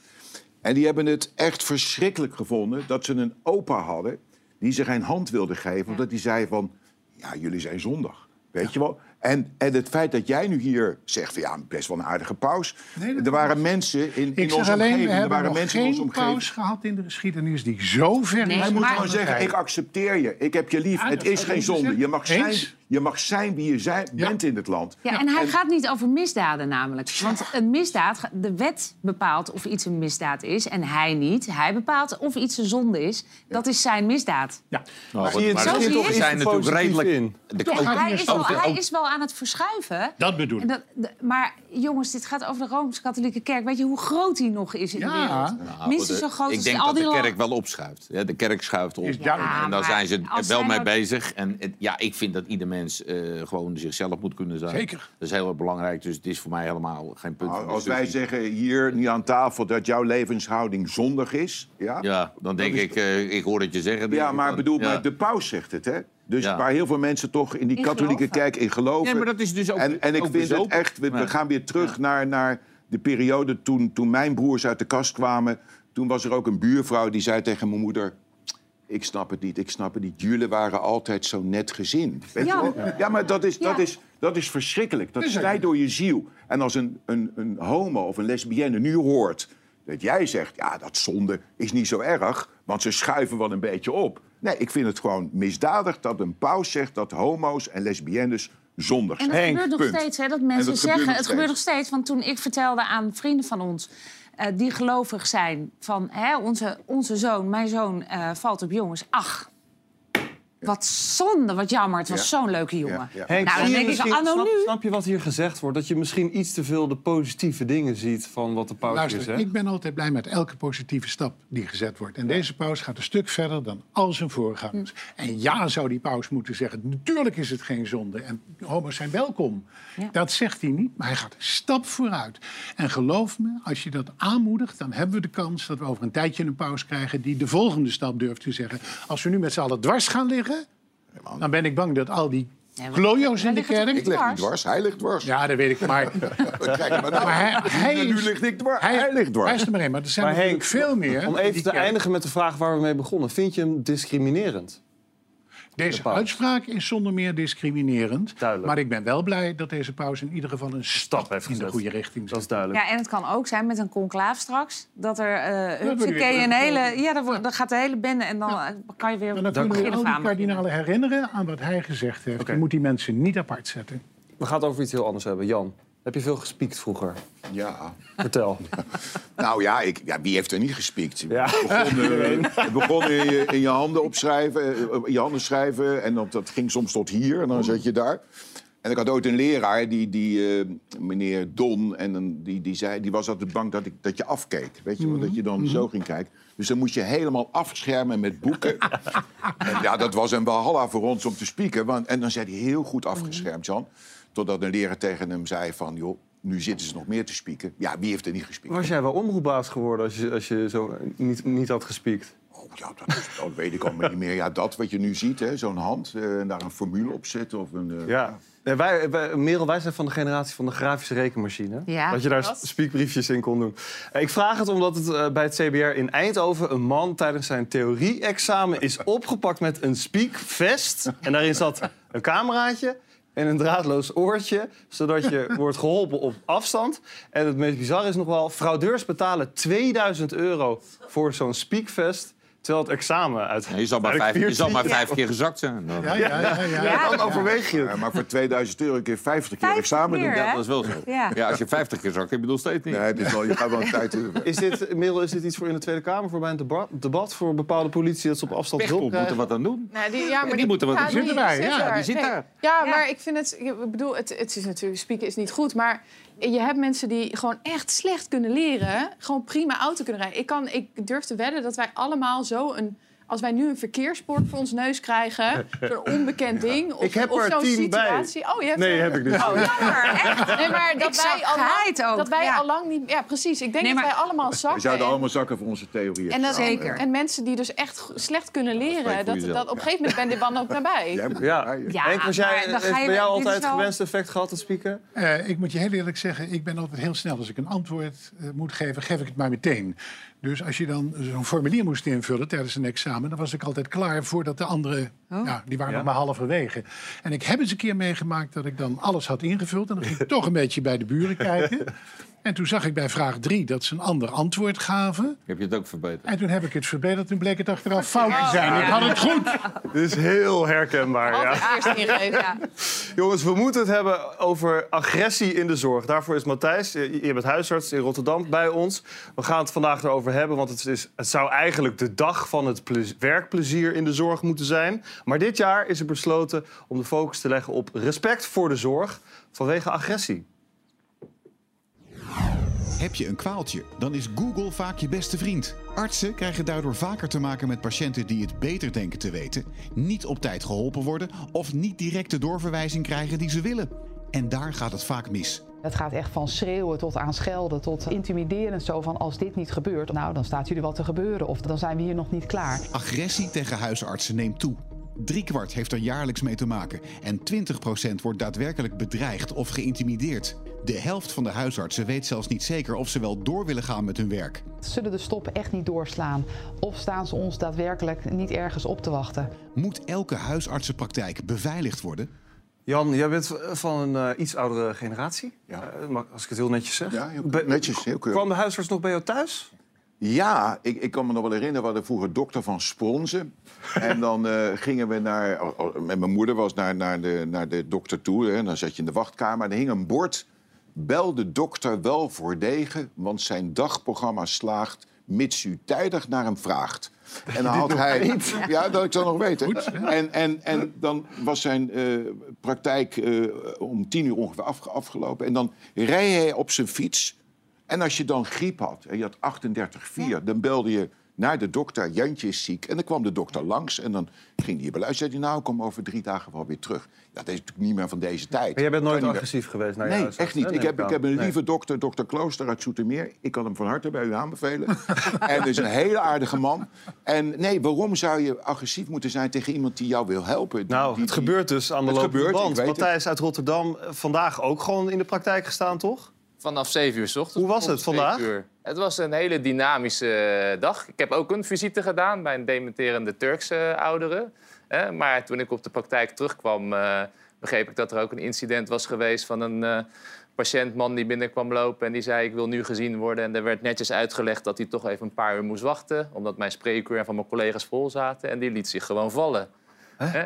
S4: En die hebben het echt verschrikkelijk gevonden... dat ze een opa hadden die ze geen hand wilde geven. Omdat die zei van... Ja, jullie zijn zondig. Weet je wel? En, en het feit dat jij nu hier zegt van ja, best wel een aardige paus.
S8: Nee,
S4: er waren mensen in, in onze
S8: alleen,
S4: omgeving. Er waren mensen in onze
S8: paus gehad in de geschiedenis die zo ver
S2: Nee,
S8: is.
S4: Hij moet
S2: Maar-
S4: gewoon zeggen, ik accepteer je. Ik heb je lief.
S8: Ja,
S4: het is geen zonde. Je mag, zijn? Je mag zijn wie je zijn,
S8: Ja.
S4: bent in het land.
S2: Ja, en hij gaat niet over misdaden namelijk. Want een misdaad, de wet bepaalt of iets een misdaad is en hij niet. Hij bepaalt of iets een zonde is. Dat is zijn misdaad.
S8: Ja.
S3: Nou,
S1: Zie je het
S3: maar
S2: zo zie
S3: zijn natuurlijk redelijk...
S1: in?
S3: De,
S2: Ja,
S3: ook-
S2: hij, is wel,
S3: ook-
S2: hij
S3: ook-
S2: is wel aan het verschuiven.
S8: Dat bedoel
S2: En
S8: ik.
S2: dat, de- maar jongens, dit gaat over de Rooms-Katholieke Kerk. Weet je hoe groot die nog is in de
S8: Ja.
S2: wereld?
S3: Nou,
S2: Minstens zo groot
S3: Ik
S2: als
S3: denk
S2: al
S3: dat
S2: die
S3: de kerk wel opschuift. Ja, de kerk schuift op. En daar
S2: maar
S3: zijn ze
S2: als
S3: wel mee bezig. En het- ja, ik vind dat ieder mens eh, gewoon zichzelf moet kunnen zijn.
S8: Zeker.
S3: Dat is heel erg belangrijk. Dus het is voor mij helemaal geen punt
S4: Nou,
S3: van
S4: als wij zeggen hier niet aan tafel dat jouw levenshouding zondig is. Ja,
S3: Ja, dan denk ik, eh, ik hoor het je zeggen.
S4: Ja, maar
S3: dan.
S4: bedoel,
S3: Ja.
S4: maar de paus zegt het, hè? Dus
S3: Ja.
S4: waar heel veel mensen toch in die
S2: In
S4: katholieke
S2: geloven.
S4: kerk in geloven.
S3: Ja, maar dat is dus ook-
S4: en, en ik
S3: ook
S4: vind het echt, we, we gaan weer terug naar, naar de periode toen, toen mijn broers uit de kast kwamen. Toen was er ook een buurvrouw die zei tegen mijn moeder... Ik snap het niet, ik snap het niet. Jullie waren altijd zo net gezin. Weet
S2: Ja.
S4: je wel? ja, maar dat is, dat,
S2: Ja.
S4: is, dat is verschrikkelijk. Dat snijdt door je ziel. En als een, een, een homo of een lesbienne nu hoort dat jij zegt... ja, dat zonde is niet zo erg, want ze schuiven wel een beetje op. Nee, ik vind het gewoon misdadig dat een paus zegt... dat homo's en lesbiennes zondig
S2: En
S4: zijn.
S2: dat
S1: Henk,
S2: gebeurt nog
S4: punt.
S2: steeds, hè, dat
S4: En
S2: mensen
S4: dat
S2: zeggen... het gebeurt nog
S4: steeds.
S2: steeds, want toen ik vertelde aan vrienden van ons... eh, die gelovig zijn van hè, onze, onze zoon, mijn zoon, eh, valt op jongens. Ach, wat zonde, wat jammer. Het was
S4: Ja.
S2: zo'n leuke jongen.
S4: Ja, ja.
S1: Henk,
S2: Nou, dan denk ik, anno
S1: snap,
S2: nu...
S1: snap je wat hier gezegd wordt? Dat je misschien iets te veel de positieve dingen ziet van wat de paus is,
S8: Luister,
S1: hè?
S8: ik ben altijd blij met elke positieve stap die gezet wordt. En deze paus gaat een stuk verder dan al zijn voorgangers. En ja, zou die paus moeten zeggen, natuurlijk is het geen zonde. En homo's zijn welkom.
S2: Ja.
S8: Dat zegt hij niet, maar hij gaat een stap vooruit. En geloof me, als je dat aanmoedigt, dan hebben we de kans... dat we over een tijdje een paus krijgen die de volgende stap durft te zeggen. Als we nu met z'n allen dwars gaan liggen... dan ben ik bang dat al die klojo's in de kerk...
S4: Ik leg
S2: Dwars?
S4: niet dwars, hij ligt dwars.
S8: Ja, dat weet ik, maar... <laughs>
S4: Je maar nou?
S8: Hij, hij
S4: nu ligt ik dwars. Hij, ligt dwars.
S8: Luister maar in, maar er zijn
S1: Maar
S8: natuurlijk
S1: Henk,
S8: veel meer.
S1: Om even te
S8: kerk.
S1: eindigen met de vraag waar we mee begonnen. Vind je hem discriminerend?
S8: Deze uitspraak is zonder meer discriminerend.
S1: Duidelijk.
S8: Maar ik ben wel blij dat deze paus in ieder geval een stap,
S1: heeft
S8: in de goede richting
S1: Dat is duidelijk.
S2: Ja, en het kan ook zijn met een conclaaf straks. Dat er uh,
S8: weer
S2: hupsakee, een hele... Ja, dan, dan gaat de hele bende en dan eh, kan je weer
S8: Maar dan kunnen we
S2: beginnen
S8: al die
S2: van
S8: kardinalen herinneren aan wat hij gezegd heeft. Je moet die mensen niet apart zetten.
S1: We gaan het over iets heel anders hebben. Jan, heb je veel gespiekt vroeger?
S4: Ja.
S1: Vertel. <laughs>
S4: Nou ja, ik, ja, wie heeft er niet gespiekt?
S1: Ja.
S4: Begon, eh, begon in, je, in je handen opschrijven, eh, in je handen schrijven. En dat, dat ging soms tot hier en dan zat je daar. En ik had ooit een leraar, die, die, eh, meneer Don, en dan, die, die, zei, die was altijd bang dat, ik, dat je afkeek. Weet je dat je dan zo ging kijken. Dus dan moest je helemaal afschermen met boeken. en ja, dat was een walhalla voor ons om te spieken. Want, en dan zei hij heel goed afgeschermd, Jan. Totdat een leraar tegen hem zei van, joh, nu zitten ze nog meer te spieken. Ja, wie heeft er niet gespiekt?
S1: Was jij wel omroepbaas geworden als je, als je zo niet, niet had gespiekt?
S4: Oh, ja, dat, is- dat weet ik allemaal niet meer. Ja, dat wat je nu ziet, hè, zo'n hand, eh, en daar een formule op zetten. Of een, eh,
S1: Ja. Nee, wij, wij, Merel, wij zijn van de generatie van de grafische rekenmachine.
S2: Ja.
S1: dat je daar
S7: Wat?
S1: spiekbriefjes in kon doen. Eh, Ik vraag het omdat het eh, bij het CBR in Eindhoven... een man tijdens zijn theorie-examen is opgepakt met een spiekvest. En daarin zat een cameraatje en een draadloos oortje... zodat je <laughs> wordt geholpen op afstand. En het meest bizarre is nog wel... fraudeurs betalen 2000 euro voor zo'n spiekvest... terwijl het examen uit.
S3: Je zal maar vijf, je zal maar vijf keer gezakt zijn. Dan.
S8: Ja, ja, ja. ja,
S2: Ja.
S1: Dan overweeg je het.
S4: Ja, maar voor 2000 euro kun je 50 keer
S2: 50
S4: examen doen.
S2: keer,
S3: Ja,
S2: hè?
S3: dat is wel zo.
S2: Ja.
S3: Ja. als je 50 keer zakt, heb je nog steeds niet.
S4: Nee, het is wel, je gaat wel een tijd...
S1: Is dit, Merel, is dit iets voor in de Tweede Kamer voor bij een debat, debat voor bepaalde politie dat ze op afstand hulp
S3: Pechtold moet er
S1: krijgen?
S3: wat aan doen.
S7: Nou, die, ja, maar
S3: die moeten wat-
S7: ja,
S3: die
S8: erbij,
S7: zit
S8: ja,
S3: die zit
S7: Nee.
S3: daar.
S7: Ja,
S2: Ja.
S7: maar ik vind het... Ik bedoel, het, het is natuurlijk... Spieken is niet goed, maar... Je hebt mensen die gewoon echt slecht kunnen leren. Gewoon prima auto kunnen rijden. Ik, kan, ik durf te wedden dat wij allemaal zo een... Als wij nu een verkeersbord voor ons neus krijgen, zo'n onbekend <laughs> ding, of,
S1: Ik heb
S7: of zo'n
S1: bij.
S7: situatie. Oh, je hebt
S1: Nee,
S7: er-
S1: heb ik niet.
S7: Oh, jammer, echt. <laughs> Nee, maar dat
S2: Ik
S7: wij allang,
S2: geheid ook,
S7: dat wij
S2: ja.
S7: allang niet. Ja, precies. Ik denk
S2: Nee,
S7: dat wij allemaal
S4: We
S7: zakken.
S4: zouden
S7: en-
S4: allemaal zakken voor onze theorie.
S7: en, dat,
S2: Zeker.
S7: en mensen die dus echt slecht kunnen leren, dat, dat op een gegeven moment ben je dan ook nabij.
S1: Ja.
S4: hè?
S2: Ja,
S1: Henk, was jij, heeft bij jou altijd het gewenste effect gehad, het spieken?
S8: Eh, ik moet je heel eerlijk zeggen, ik ben altijd heel snel. Als ik een antwoord eh, moet geven, geef ik het maar meteen. Dus als je dan zo'n formulier moest invullen tijdens een examen... dan was ik altijd klaar voordat de andere Oh. Ja, die waren nog maar halverwege. En ik heb eens een keer meegemaakt dat ik dan alles had ingevuld. En dan ging ik toch een beetje bij de buren kijken. En toen zag ik bij vraag 3 dat ze een ander antwoord gaven.
S3: Heb je het ook verbeterd?
S8: En toen heb ik het verbeterd. Toen bleek het achteraf fout te zijn. Ik had het goed.
S1: Dit is heel herkenbaar. Ja. ja. Jongens, we moeten het hebben over agressie in de zorg. Daarvoor is Matthijs, je bent huisarts in Rotterdam, bij ons. We gaan het vandaag erover hebben, want het, is, het zou eigenlijk de dag van het werkplezier in de zorg moeten zijn. Maar dit jaar is er besloten om de focus te leggen op respect voor de zorg vanwege agressie.
S5: Heb je een kwaaltje, dan is Google vaak je beste vriend. Artsen krijgen daardoor vaker te maken met patiënten die het beter denken te weten, niet op tijd geholpen worden of niet direct de doorverwijzing krijgen die ze willen. En daar gaat het vaak mis.
S11: Het gaat echt van schreeuwen tot aan schelden, tot intimiderend zo van als dit niet gebeurt, nou dan staat jullie wat te gebeuren of dan zijn we hier nog niet klaar.
S5: Agressie tegen huisartsen neemt toe. Driekwart heeft er jaarlijks mee te maken en 20% wordt daadwerkelijk bedreigd of geïntimideerd. De helft van de huisartsen weet zelfs niet zeker of ze wel door willen gaan met hun werk.
S11: Zullen de stoppen echt niet doorslaan? Of staan ze ons daadwerkelijk niet ergens op te wachten?
S5: Moet elke huisartsenpraktijk beveiligd worden?
S1: Jan, jij bent van een uh, iets oudere generatie. Ja. Uh, als ik het heel netjes zeg.
S4: Ja, heel netjes. Heel keurig.
S1: Kwam de huisarts nog bij jou thuis?
S4: Ja, ik, ik kan me nog wel herinneren, we hadden vroeger dokter van Spronzen. <laughs> en dan uh, gingen we naar, met mijn moeder was naar, naar, de, naar de dokter toe. En dan zat je in de wachtkamer en er hing een bord. Bel de dokter wel voor degen, want zijn dagprogramma slaagt mits u tijdig naar hem vraagt. En dan <laughs> had hij. Ja, dat ik zal nog weten. En, en, en dan was zijn uh, praktijk uh, om tien uur ongeveer afge afgelopen. En dan reed hij op zijn fiets en als je dan griep had en je had 38,4, dan belde je naar de dokter. Jantje is ziek. En dan kwam de dokter langs en dan ging hij beluisteren. Zei hij, nou, kom over drie dagen wel weer terug. Ja, dat is natuurlijk niet meer van deze tijd.
S1: Maar jij bent nooit agressief geweest naar je
S4: Nee, echt niet. ik, heb, ik heb een lieve dokter, dokter Klooster uit Zoetermeer. Ik kan hem van harte bij u aanbevelen. <laughs> en is een hele aardige man. En nee, waarom zou je agressief moeten zijn tegen iemand die jou wil helpen?
S1: nou, het gebeurt dus aan de lopende band. Matthijs uit Rotterdam, eh, vandaag ook gewoon in de praktijk gestaan, toch?
S12: Vanaf 7 uur s ochtends.
S1: Hoe was het vandaag? Uur.
S12: Het was een hele dynamische eh, dag. Ik heb ook een visite gedaan bij een dementerende Turkse ouderen. Maar toen ik op de praktijk terugkwam, uh, begreep ik dat er ook een incident was geweest van een patiëntman die binnenkwam lopen en die zei: Ik wil nu gezien worden. En er werd netjes uitgelegd dat hij toch even een paar uur moest wachten, omdat mijn spreekuur van mijn collega's vol zaten. En die liet zich gewoon vallen.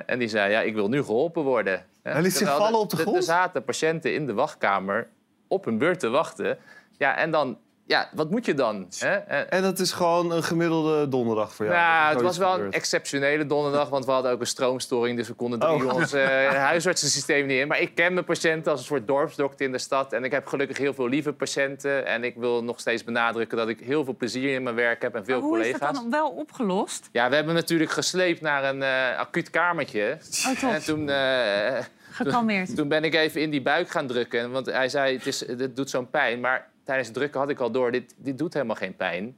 S12: En die zei: Ja, ik wil nu geholpen worden.
S1: Hij liet zich vallen op de grond?
S12: Er zaten patiënten in de wachtkamer op hun beurt te wachten. Ja, en dan ja, wat moet je dan? Hè?
S1: En dat is gewoon een gemiddelde donderdag voor jou?
S12: Ja, het was wel een exceptionele donderdag, want we hadden ook een stroomstoring. Dus we konden drie oh. ons uh, <laughs> huisartsensysteem niet in. Maar ik ken mijn patiënten als een soort dorpsdokter in de stad. En ik heb gelukkig heel veel lieve patiënten. En ik wil nog steeds benadrukken dat ik heel veel plezier in mijn werk heb en veel
S2: hoe
S12: collega's.
S2: Hoe is dat dan wel opgelost?
S12: Ja, we hebben natuurlijk gesleept naar een uh, acuut kamertje.
S2: Oh,
S12: en toen... Uh,
S2: Gekalmeerd.
S12: Toen ben ik even in die buik gaan drukken. Want hij zei, het, is, het doet zo'n pijn. Maar tijdens het drukken had ik al door, dit, dit doet helemaal geen pijn.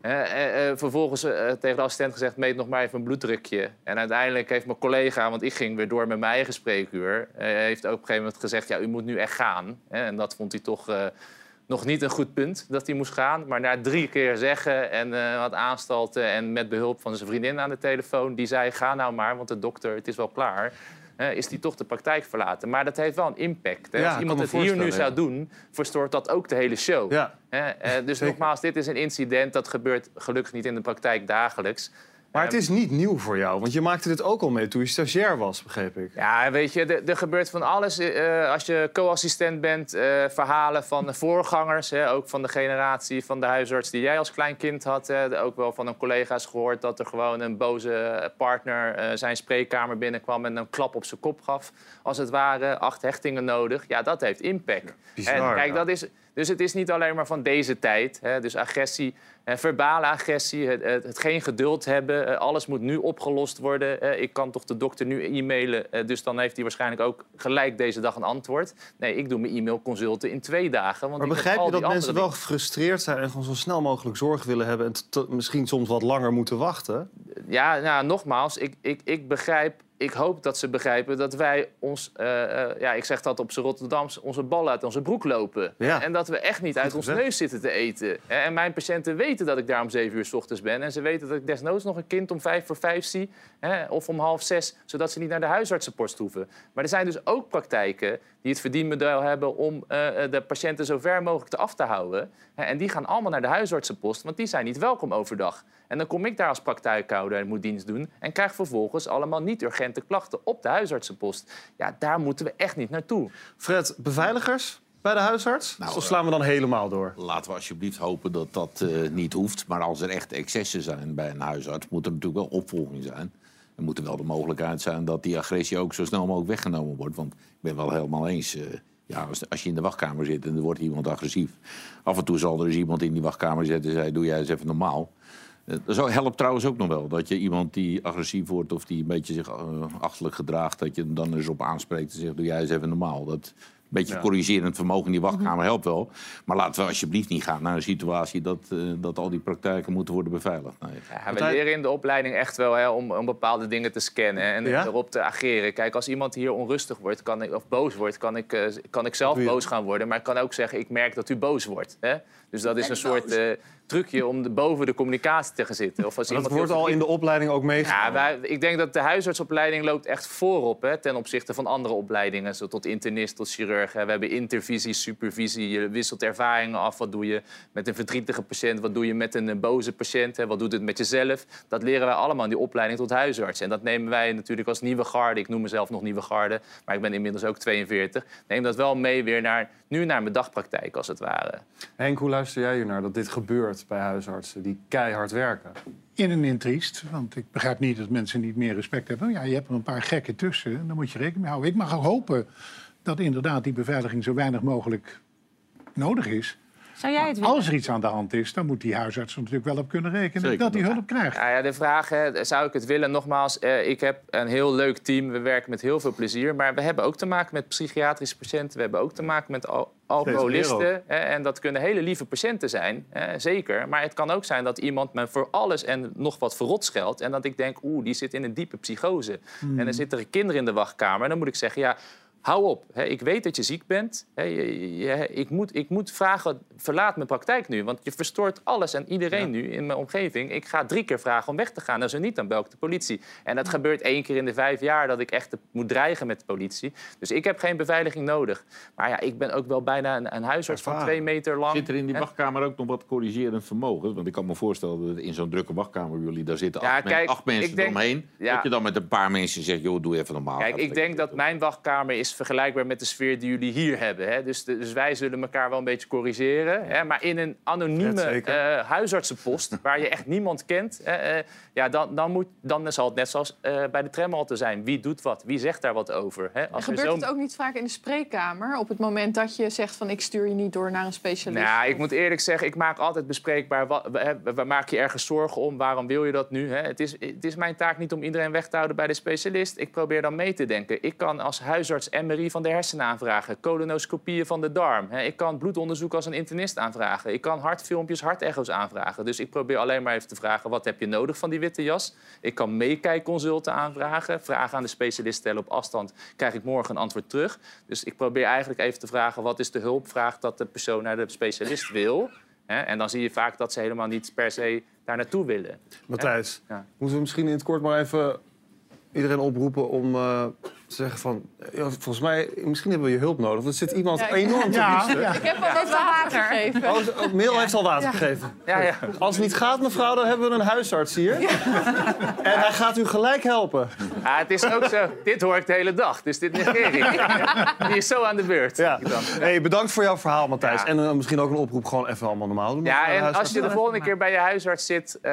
S12: Eh, eh, vervolgens uh, tegen de assistent gezegd, meet nog maar even een bloeddrukje. En uiteindelijk heeft mijn collega, want ik ging weer door met mijn eigen spreekuur... heeft ook op een gegeven moment gezegd, ja, u moet nu echt gaan. en dat vond hij toch nog niet een goed punt, dat hij moest gaan. Maar na drie keer zeggen en wat aanstalten en met behulp van zijn vriendin aan de telefoon... die zei, ga nou maar, want de dokter, het is wel klaar is die toch de praktijk verlaten. Maar dat heeft wel een impact. Hè? Als iemand het hier nu zou doen, verstoort dat ook de hele show. Ja. dus <laughs> nogmaals, dit is een incident dat gebeurt gelukkig niet in de praktijk dagelijks.
S1: Maar het is niet nieuw voor jou, want je maakte dit ook al mee toen je stagiair was, begreep ik.
S12: Ja, weet je, er gebeurt van alles. Uh, als je co-assistent bent, uh, verhalen van de voorgangers, hè, ook van de generatie van de huisarts die jij als klein kind had. Hè, ook wel van een collega's gehoord dat er gewoon een boze partner uh, zijn spreekkamer binnenkwam en een klap op zijn kop gaf. Als het ware, acht hechtingen nodig. Ja, dat heeft impact.
S1: Bizar, en kijk,
S12: dat is, dus het is niet alleen maar van deze tijd. Hè, dus agressie verbale agressie, het, het, geen geduld hebben. Eh, alles moet nu opgelost worden. ik kan toch de dokter nu e-mailen. Eh, dus dan heeft hij waarschijnlijk ook gelijk deze dag een antwoord. Nee, ik doe mijn e-mailconsulten in twee dagen. Want
S1: maar begrijp je dat mensen wel gefrustreerd zijn... en gewoon zo snel mogelijk zorg willen hebben... en misschien soms wat langer moeten wachten?
S12: Ja, nou, nogmaals, ik, ik, ik begrijp ik hoop dat ze begrijpen dat wij ons, eh, eh, ja, ik zeg dat op z'n Rotterdams, onze bal uit onze broek lopen.
S1: Ja.
S12: En dat we echt niet uit ons neus zitten te eten. Hè, En mijn patiënten weten dat ik daar om zeven uur s ochtends ben. En ze weten dat ik desnoods nog een kind om vijf voor vijf zie. Hè, of om half zes, zodat ze niet naar de huisartsenpost hoeven. Maar er zijn dus ook praktijken die het verdienmodel hebben om eh, eh, de patiënten zo ver mogelijk te af te houden. En die gaan allemaal naar de huisartsenpost, want die zijn niet welkom overdag. En dan kom ik daar als praktijkhouder en moet dienst doen... en krijg vervolgens allemaal niet-urgente klachten op de huisartsenpost. Ja, daar moeten we echt niet naartoe.
S1: Fred, beveiligers bij de huisarts?
S3: Nou,
S1: of slaan we dan helemaal door?
S3: Laten we alsjeblieft hopen dat dat eh, niet hoeft. Maar als er echt excessen zijn bij een huisarts, moet er natuurlijk wel opvolging zijn. Er moet er wel de mogelijkheid zijn dat die agressie ook zo snel mogelijk weggenomen wordt. Want ik ben wel helemaal eens. eh, ja, als, als je in de wachtkamer zit en er wordt iemand agressief. Af en toe zal er eens iemand in die wachtkamer zitten en zei: Doe jij eens even normaal. Eh, Zo helpt trouwens ook nog wel. Dat je iemand die agressief wordt of die een beetje zich eh, achterlijk gedraagt, dat je hem dan eens op aanspreekt en zegt: Doe jij eens even normaal. Dat een beetje
S1: Ja.
S3: corrigerend vermogen in die wachtkamer helpt wel. Maar laten we alsjeblieft niet gaan naar een situatie dat, eh, dat al die praktijken moeten worden beveiligd. Nee.
S12: Ja, we leren in de opleiding echt wel hè, om, om bepaalde dingen te scannen en
S3: Ja?
S12: erop te ageren. Kijk, als iemand hier onrustig wordt kan ik, of boos wordt, kan ik, kan ik zelf boos gaan worden. Maar ik kan ook zeggen, ik merk dat u boos wordt. Hè? Dus dat is een soort eh, trucje om de, boven de communicatie te gaan zitten. Of als
S1: Maar dat wordt al in de opleiding ook meegenomen.
S12: Ja, wij, ik denk dat de huisartsopleiding loopt echt voorop hè, ten opzichte van andere opleidingen. Zo tot internist, tot chirurg. hè. We hebben intervisie, supervisie. Je wisselt ervaringen af. Wat doe je met een verdrietige patiënt? Wat doe je met een eh, boze patiënt? Hè? Wat doet het met jezelf? Dat leren wij allemaal in die opleiding tot huisarts. En dat nemen wij natuurlijk als nieuwe garde. Ik noem mezelf nog nieuwe garde, maar ik ben inmiddels ook 42. Neem dat wel mee weer naar, nu naar mijn dagpraktijk, als het ware.
S1: Henk, hoe luister jij hier naar dat dit gebeurt bij huisartsen die keihard werken?
S8: In en in triest, want ik begrijp niet dat mensen niet meer respect hebben. Ja, je hebt er een paar gekken tussen en daar moet je rekening mee houden. Ik mag ook hopen dat inderdaad die beveiliging zo weinig mogelijk nodig is.
S2: Zou jij het willen?
S8: Als er iets aan de hand is, dan moet die huisarts er natuurlijk wel op kunnen rekenen
S12: Zeker.
S8: dat hij hulp krijgt.
S12: Ja, ja, de vraag, hè, zou ik het willen? Nogmaals, eh, ik heb een heel leuk team. We werken met heel veel plezier. Maar we hebben ook te maken met psychiatrische patiënten. We hebben ook te maken met al alcoholisten. hè, en dat kunnen hele lieve patiënten zijn, hè, zeker. Maar het kan ook zijn dat iemand me voor alles en nog wat verrot scheldt. En dat ik denk, oeh, die zit in een diepe psychose.
S13: Hmm.
S12: En dan zitten er kinderen in de wachtkamer. En dan moet ik zeggen, ja... Hou op. Hè. Ik weet dat je ziek bent. Hè. Je- je- ik, moet, ik moet vragen, verlaat mijn praktijk nu. Want je verstoort alles en iedereen nu in mijn omgeving. Ik ga drie keer vragen om weg te gaan. En zo niet, dan bel ik de politie. En dat gebeurt één keer in de vijf jaar dat ik echt moet dreigen met de politie. Dus ik heb geen beveiliging nodig. Maar ja, ik ben ook wel bijna een, een huisarts van twee meter lang.
S3: Zit er in die wachtkamer ook nog wat corrigerend vermogen? Want ik kan me voorstellen dat in zo'n drukke wachtkamer, jullie, daar zitten
S12: Ja,
S3: acht, men-
S12: kijk,
S3: acht mensen
S12: denk-
S3: eromheen. Dat je dan met een paar mensen zegt, joh, doe even normaal.
S12: Kijk, ik denk dat mijn wachtkamer is vergelijkbaar met de sfeer die jullie hier hebben. Hè? Dus, de- dus wij zullen elkaar wel een beetje corrigeren. Hè? Maar in een anonieme eh, huisartsenpost, <laughs> waar je echt niemand kent... hè, eh, ja, dan, dan, moet, dan zal het net zoals eh, bij de tramhalte zijn. Wie doet wat? Wie zegt daar wat over? Hè? Als
S7: gebeurt
S12: zo-
S7: het ook niet vaak in de spreekkamer? Op het moment dat je zegt van ik stuur je niet door naar een specialist?
S12: Nou, ik moet eerlijk zeggen, ik maak altijd bespreekbaar. Wat, hè, waar maak je ergens zorgen om? Waarom wil je dat nu? Hè? Het, is, het is mijn taak niet om iedereen weg te houden bij de specialist. Ik probeer dan mee te denken. Ik kan als huisarts MRI van de hersenen aanvragen. Colonoscopieën van de darm. Hè? Ik kan bloedonderzoek als een internist aanvragen. Ik kan hartfilmpjes, hartecho's aanvragen. Dus ik probeer alleen maar even te vragen... wat heb je nodig van die witte jas? Ik kan meekijkconsulten aanvragen. Vragen aan de specialist stellen op afstand. Krijg ik morgen een antwoord terug. Dus ik probeer eigenlijk even te vragen... wat is de hulpvraag dat de persoon naar de specialist wil... Hè? En dan zie je vaak dat ze helemaal niet per se daar naartoe willen.
S1: Matthijs,
S12: Ja.
S1: moeten we misschien in het kort maar even iedereen oproepen om eh, te zeggen van... Ja, volgens mij, misschien hebben we je hulp nodig. Er zit iemand
S7: Ja,
S1: enorm te
S7: Ja. Ik heb al wat water gegeven.
S1: Oh, oh, Merel heeft al water
S7: Ja.
S1: gegeven.
S12: Ja, ja.
S1: Als het niet gaat, mevrouw, dan hebben we een huisarts hier. En hij gaat u gelijk helpen.
S12: Ja, het is ook zo, dit hoor ik de hele dag, dus dit negeer ik. Die is zo aan de beurt.
S1: Ja.
S12: Dan.
S1: Hey, bedankt voor jouw verhaal, Matthijs.
S12: Ja.
S1: En eh, misschien ook een oproep, gewoon even allemaal normaal doen.
S12: Ja, en als je de volgende keer bij je huisarts zit, eh,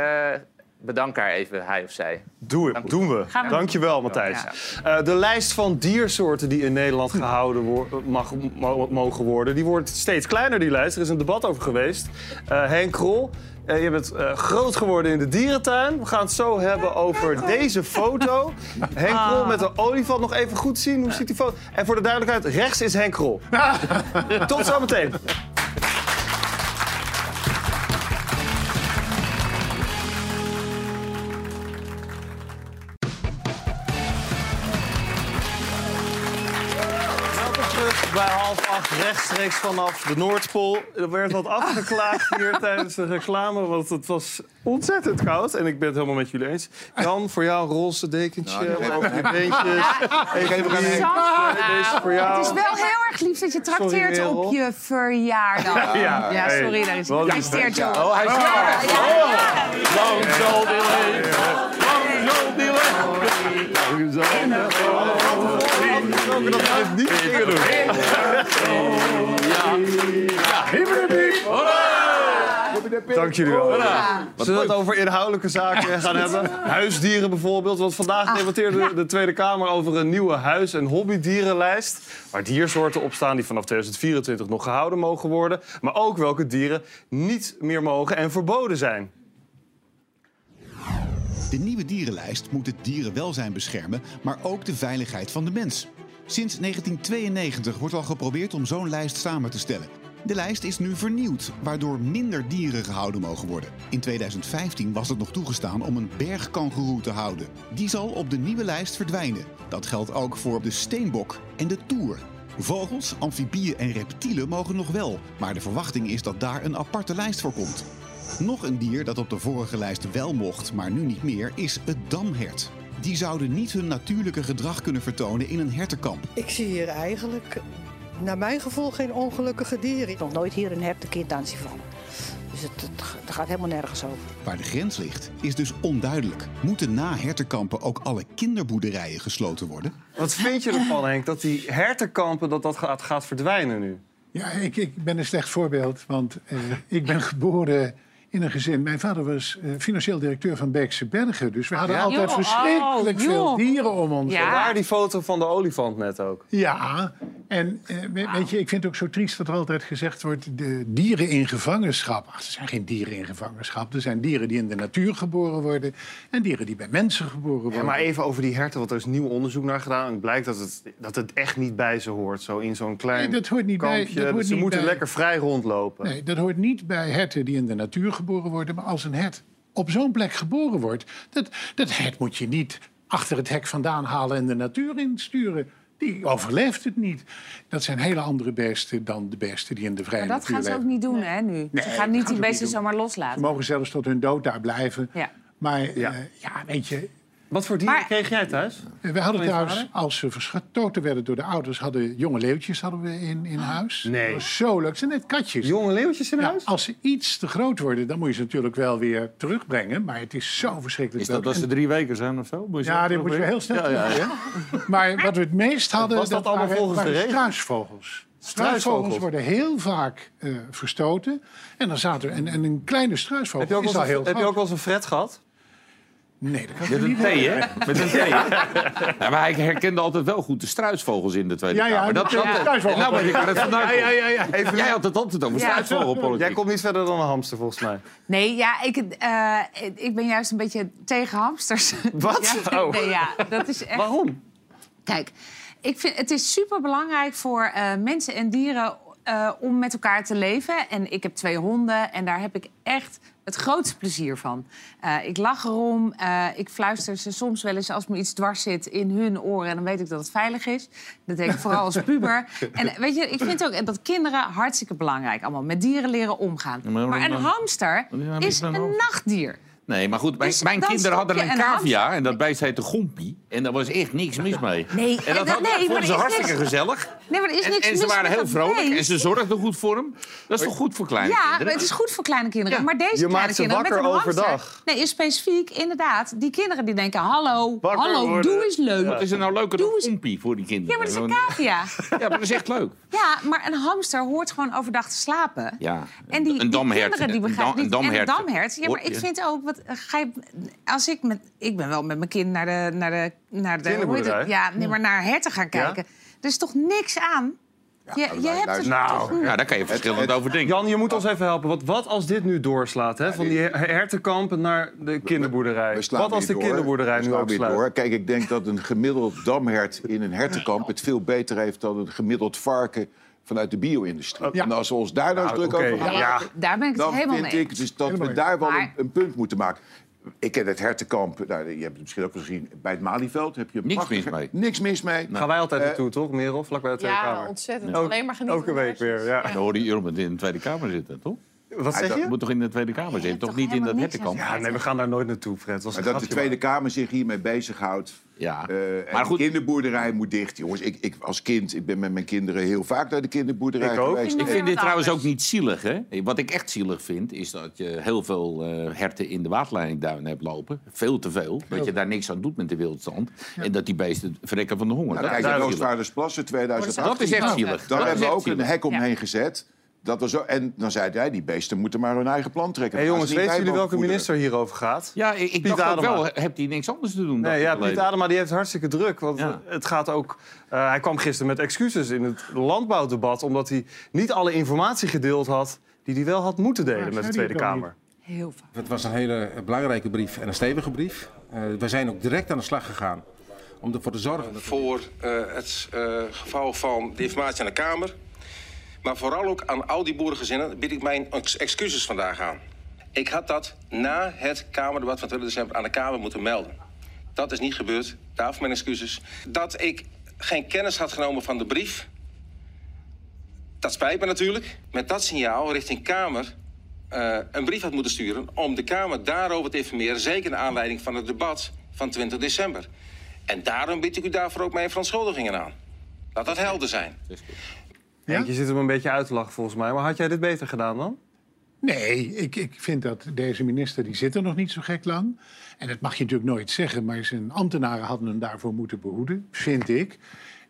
S12: bedank haar even, hij of zij.
S1: Doe het, doen we.
S12: Gaan we.
S1: Dankjewel, Matthijs. Eh, de lijst van diersoorten die in Nederland gehouden wo- mag, mo- mogen worden... die wordt steeds kleiner, die lijst. Er is een debat over geweest. Eh, Henk Krol, eh, je bent eh, groot geworden in de dierentuin. We gaan het zo hebben over deze foto. Henk Krol met een olifant. Nog even goed zien. Hoe ziet die foto? En voor de duidelijkheid, rechts is Henk Krol. <laughs> Tot zometeen. Rechtstreeks vanaf de Noordpool. Er werd wat afgeklaagd hier <laughs> tijdens de reclame, want het was ontzettend koud. En ik ben het helemaal met jullie eens. Jan, voor jou een roze dekentje
S4: Nou,
S1: over je beentjes.
S4: Ik geef
S1: Deze voor jou.
S2: Het is wel heel erg lief dat je trakteert op je verjaardag.
S1: Ja,
S2: Ja,
S1: hey.
S2: sorry, daar is
S1: hè?
S2: Joe.
S3: Oh, hij. Oh, lang zal die leven. Lang zal die leven. Leven.
S1: Dat we niet gingen doen. Dank jullie wel. Zullen we het over inhoudelijke zaken gaan hebben? Huisdieren bijvoorbeeld. Want vandaag debatteerde de Tweede Kamer over een nieuwe huis- en hobbydierenlijst. Waar diersoorten op staan die vanaf 2024 nog gehouden mogen worden. Maar ook welke dieren niet meer mogen en verboden zijn.
S5: De nieuwe dierenlijst moet het dierenwelzijn beschermen, maar ook de veiligheid van de mens. Sinds 1992 wordt al geprobeerd om zo'n lijst samen te stellen. De lijst is nu vernieuwd, waardoor minder dieren gehouden mogen worden. In 2015 was het nog toegestaan om een bergkangoeroe te houden. Die zal op de nieuwe lijst verdwijnen. Dat geldt ook voor de steenbok en de toer. Vogels, amfibieën en reptielen mogen nog wel, maar de verwachting is dat daar een aparte lijst voor komt. Nog een dier dat op de vorige lijst wel mocht, maar nu niet meer, is het damhert. Die zouden niet hun natuurlijke gedrag kunnen vertonen in een hertenkamp.
S13: Ik zie hier eigenlijk, naar mijn gevoel, geen ongelukkige dieren. Ik heb nog nooit hier een hertenkind aan zien vallen. Dus het, het, het gaat helemaal nergens over.
S5: Waar de grens ligt, is dus onduidelijk. Moeten na hertenkampen ook alle kinderboerderijen gesloten worden?
S1: Wat vind je ervan, Henk, dat die hertenkampen dat dat gaat, gaat verdwijnen nu?
S8: Ja, ik, ik ben een slecht voorbeeld, want eh, ik ben geboren in een gezin. Mijn vader was eh, financieel directeur van Beekse Bergen. Dus we hadden
S1: Ja?
S8: altijd
S1: Joh,
S8: verschrikkelijk
S1: oh,
S8: veel
S1: joh.
S8: dieren om ons. heen.
S1: Daar die foto van de olifant net ook.
S8: Ja, en eh, we- weet je, ik vind het ook zo triest dat er altijd gezegd wordt... de dieren in gevangenschap. Ach, er zijn geen dieren in gevangenschap. Er zijn dieren die in de natuur geboren worden... en dieren die bij mensen geboren worden.
S1: Ja, maar even over die herten, want er is nieuw onderzoek naar gedaan. En het blijkt dat het, dat het echt niet bij ze hoort. Zo in zo'n klein
S8: Nee, dat hoort niet bij-
S1: kampje.
S8: dat hoort
S1: ze
S8: niet
S1: moeten
S8: bij-
S1: lekker vrij rondlopen.
S8: Nee, dat hoort niet bij herten die in de natuur geboren worden. Maar als een hert op zo'n plek geboren wordt... Dat, dat hert moet je niet achter het hek vandaan halen en de natuur insturen. Die overleeft het niet. Dat zijn hele andere beesten dan de beesten die in de vrije
S2: Maar dat
S8: natuur
S2: gaan ze ook
S8: leven.
S2: niet doen, hè, nu.
S8: Nee,
S2: ze gaan niet
S8: gaan
S2: die
S8: ze
S2: beesten zomaar
S8: Ze
S2: loslaten.
S8: mogen zelfs tot hun dood daar blijven.
S2: Ja.
S8: Maar ja. ja, weet je...
S1: Wat voor dieren
S2: Maar-
S1: kreeg jij thuis?
S8: We hadden
S1: vader?
S8: als ze verstoten werden door de ouders... hadden jonge leeuwtjes hadden we in, in huis.
S1: Nee.
S8: Dat was zo leuk. Het zijn net katjes.
S1: Jonge leeuwtjes in
S8: Ja,
S1: huis?
S8: als ze iets te groot worden, dan moet je ze natuurlijk wel weer terugbrengen. Maar het is zo verschrikkelijk
S3: Is dat als ze drie weken zijn of zo? Moet je
S8: Ja,
S3: dat
S8: die moet je heel snel
S3: Ja, ja.
S8: Maar wat we het meest hadden,
S1: Was dat allemaal
S8: waren,
S1: volgens de
S8: waren struisvogels.
S1: Struisvogels.
S8: Struisvogels worden heel vaak eh, verstoten. En dan zaten er, en, en een kleine struisvogel
S1: Heb je, ook
S8: is
S1: wel
S8: al
S1: eens,
S8: heel
S1: een- heb je ook wel eens een fret gehad?
S8: Nee, dat kan
S3: Met een
S8: niet
S3: T, hè? Met een T, hè? Ja, maar hij herkende altijd wel goed de struisvogels in de Tweede
S8: Ja, ja,
S3: Kamer.
S8: dat- ja, struisvogel.
S3: Nou weet ik waar het vandaan
S8: Ja, ja, ja, ja.
S3: komt. Jij had het altijd over
S2: Ja.
S3: struisvogelpolitiek.
S1: Jij komt niet verder dan een hamster, volgens mij.
S2: Nee, ja, ik, eh, ik ben juist een beetje tegen hamsters.
S1: Wat?
S2: Ja,
S1: Oh.
S2: nee, ja, dat is echt...
S1: Waarom?
S2: Kijk, ik vind, het is super belangrijk voor eh, mensen en dieren eh, om met elkaar te leven. En ik heb twee honden en daar heb ik echt het grootste plezier van. Eh, ik lach erom, eh, ik fluister ze soms wel eens als me iets dwars zit in hun oren. En dan weet ik dat het veilig is. Dat denk ik vooral als puber. <laughs> En weet je, ik vind ook dat kinderen hartstikke belangrijk allemaal met dieren leren omgaan.
S3: Ja, maar
S2: maar een hamster is een nachtdier.
S3: Nee, maar goed, mijn,
S2: Dus
S3: mijn kinderen hadden een cavia en dat beest heette Gompie. En daar was echt niks mis mee.
S2: Nee,
S3: en dat had,
S2: nee, maar
S3: vonden
S2: er
S3: ze
S2: is
S3: hartstikke
S2: niks-
S3: gezellig.
S2: Nee, maar er is
S3: En,
S2: niks
S3: en ze
S2: mis
S3: waren heel vrolijk
S2: beest.
S3: en ze zorgden goed voor hem. Dat is toch goed voor kleine
S2: Ja,
S3: kinderen?
S2: maar het is goed voor kleine kinderen.
S3: Ja.
S2: Maar deze
S1: Je
S2: kleine
S1: maakt ze
S2: kinderen met
S1: wakker
S2: een hamster...
S1: overdag.
S2: Nee, is specifiek, inderdaad. Die kinderen die denken, hallo, hallo,
S1: worden.
S2: doe eens leuk.
S3: Wat is er nou leuker
S2: Doe
S3: dan
S2: eens-
S3: Gompie voor die kinderen?
S2: Ja, maar dat is een cavia. <laughs>
S3: Ja, maar dat is echt leuk.
S2: Ja, maar een hamster hoort gewoon overdag te slapen.
S3: Ja,
S2: En die,
S3: een damhert.
S2: kinderen die
S3: Een
S2: begrijpen niet. En een
S3: damhert.
S2: Ja, maar ik
S3: Ja.
S2: vind ook... Wat, eh, ga je, als ik, met, ik ben wel met mijn kind naar de... Naar de, naar de hoe heet het? Ja, nee, maar naar herten gaan kijken. Er is toch niks aan? je, je hebt er
S1: Nou,
S3: Ja, daar kan je verschillend over denken.
S1: Jan, je moet ons even helpen. Wat, wat als dit nu doorslaat? Hè? Van die her- hertenkampen naar de kinderboerderij.
S4: We slaan
S1: Wat als de
S4: door.
S1: kinderboerderij
S4: We
S1: nu
S4: slaan
S1: ook
S4: door. Kijk, ik denk dat een gemiddeld damhert in een hertenkamp... het veel beter heeft dan een gemiddeld varken vanuit de bio-industrie.
S8: Ja.
S4: En als we ons daar nou eens
S1: Nou,
S4: druk over gaan
S1: ja.
S4: maken...
S2: Daar ben ik het
S4: dan
S2: helemaal
S4: vind
S2: mee
S4: ik dus dat we daar wel een,
S2: Maar-
S4: een punt moeten maken. ik ken het hertenkamp, nou, je hebt het misschien ook wel gezien, bij het Malieveld. Heb je
S3: Niks
S4: prachtige-
S3: mis mee.
S4: Niks mis mee.
S1: Gaan wij altijd
S4: Eh,
S1: naartoe, toch, Merel? Vlakbij de Tweede Kamer.
S7: Ja, ontzettend. Alleen maar genieten.
S1: Elke week weer, ja.
S3: Dan hoorde je iemand in de Tweede Kamer zitten, toch?
S1: Wat zeg
S3: Je
S1: je?
S3: moet toch in de Tweede Kamer zitten, toch niet in dat hertenkamp?
S1: Ja, nee, we gaan daar nooit naartoe, Fred.
S4: Maar dat de Tweede Kamer zich hiermee bezighoudt.
S3: Ja.
S4: Eh,
S3: Maar goed-
S4: de kinderboerderij moet dicht, jongens. Ik, ik als kind, ik ben met mijn kinderen heel vaak naar de kinderboerderij
S1: Ik ook.
S4: geweest.
S3: Ik vind dit trouwens ook niet zielig, hè? Wat ik echt zielig vind, is dat je heel veel eh, herten in de waterleidingduinen hebt lopen. Veel te veel. Dat je daar niks aan doet met de wildstand. En dat die beesten verrekken van de honger.
S4: Nou,
S3: dat
S4: kijk
S3: is
S4: naar
S3: echt zielig.
S4: Roosvaardersplassen 2018.
S3: Dat is echt zielig.
S4: Daar hebben we ook
S3: zielig.
S4: een hek omheen gezet. Dat was ook, en dan zei hij, die beesten moeten maar hun eigen plan trekken.
S1: Hé
S4: Dan
S1: jongens, weten jullie welke minister hierover gaat?
S3: Ja, ik, ik
S1: Piet
S3: dacht ook
S1: Adema.
S3: wel, hebt hij niks anders te doen?
S1: Nee, ja. Piet Adema die heeft hartstikke druk. Want
S3: Ja.
S1: het gaat ook... eh, hij kwam gisteren met excuses in het landbouwdebat... omdat hij niet alle informatie gedeeld had... die hij wel had moeten delen met de Tweede Kamer.
S2: Heel vaak.
S14: Het was een hele belangrijke brief en een stevige brief. Eh, we zijn ook direct aan de slag gegaan om ervoor te zorgen dat...
S15: voor eh, het eh, geval van de informatie aan de Kamer. Maar vooral ook aan al die boerengezinnen bied ik mijn ex- excuses vandaag aan. Ik had dat na het Kamerdebat van 20 december aan de Kamer moeten melden. Dat is niet gebeurd. Daarvoor mijn excuses. Dat ik geen kennis had genomen van de brief. Dat spijt me natuurlijk. Met dat signaal richting Kamer eh, een brief had moeten sturen om de Kamer daarover te informeren, zeker naar aanleiding van het debat van 20 december. En daarom bied ik u daarvoor ook mijn verontschuldigingen aan. Laat dat helder zijn.
S1: Henk, Je zit hem een beetje uit te lachen volgens mij. Maar had jij dit beter gedaan dan?
S8: Nee, ik, ik vind dat deze minister, die zit er nog niet zo gek lang. En dat mag je natuurlijk nooit zeggen, maar zijn ambtenaren hadden hem daarvoor moeten behoeden, vind ik.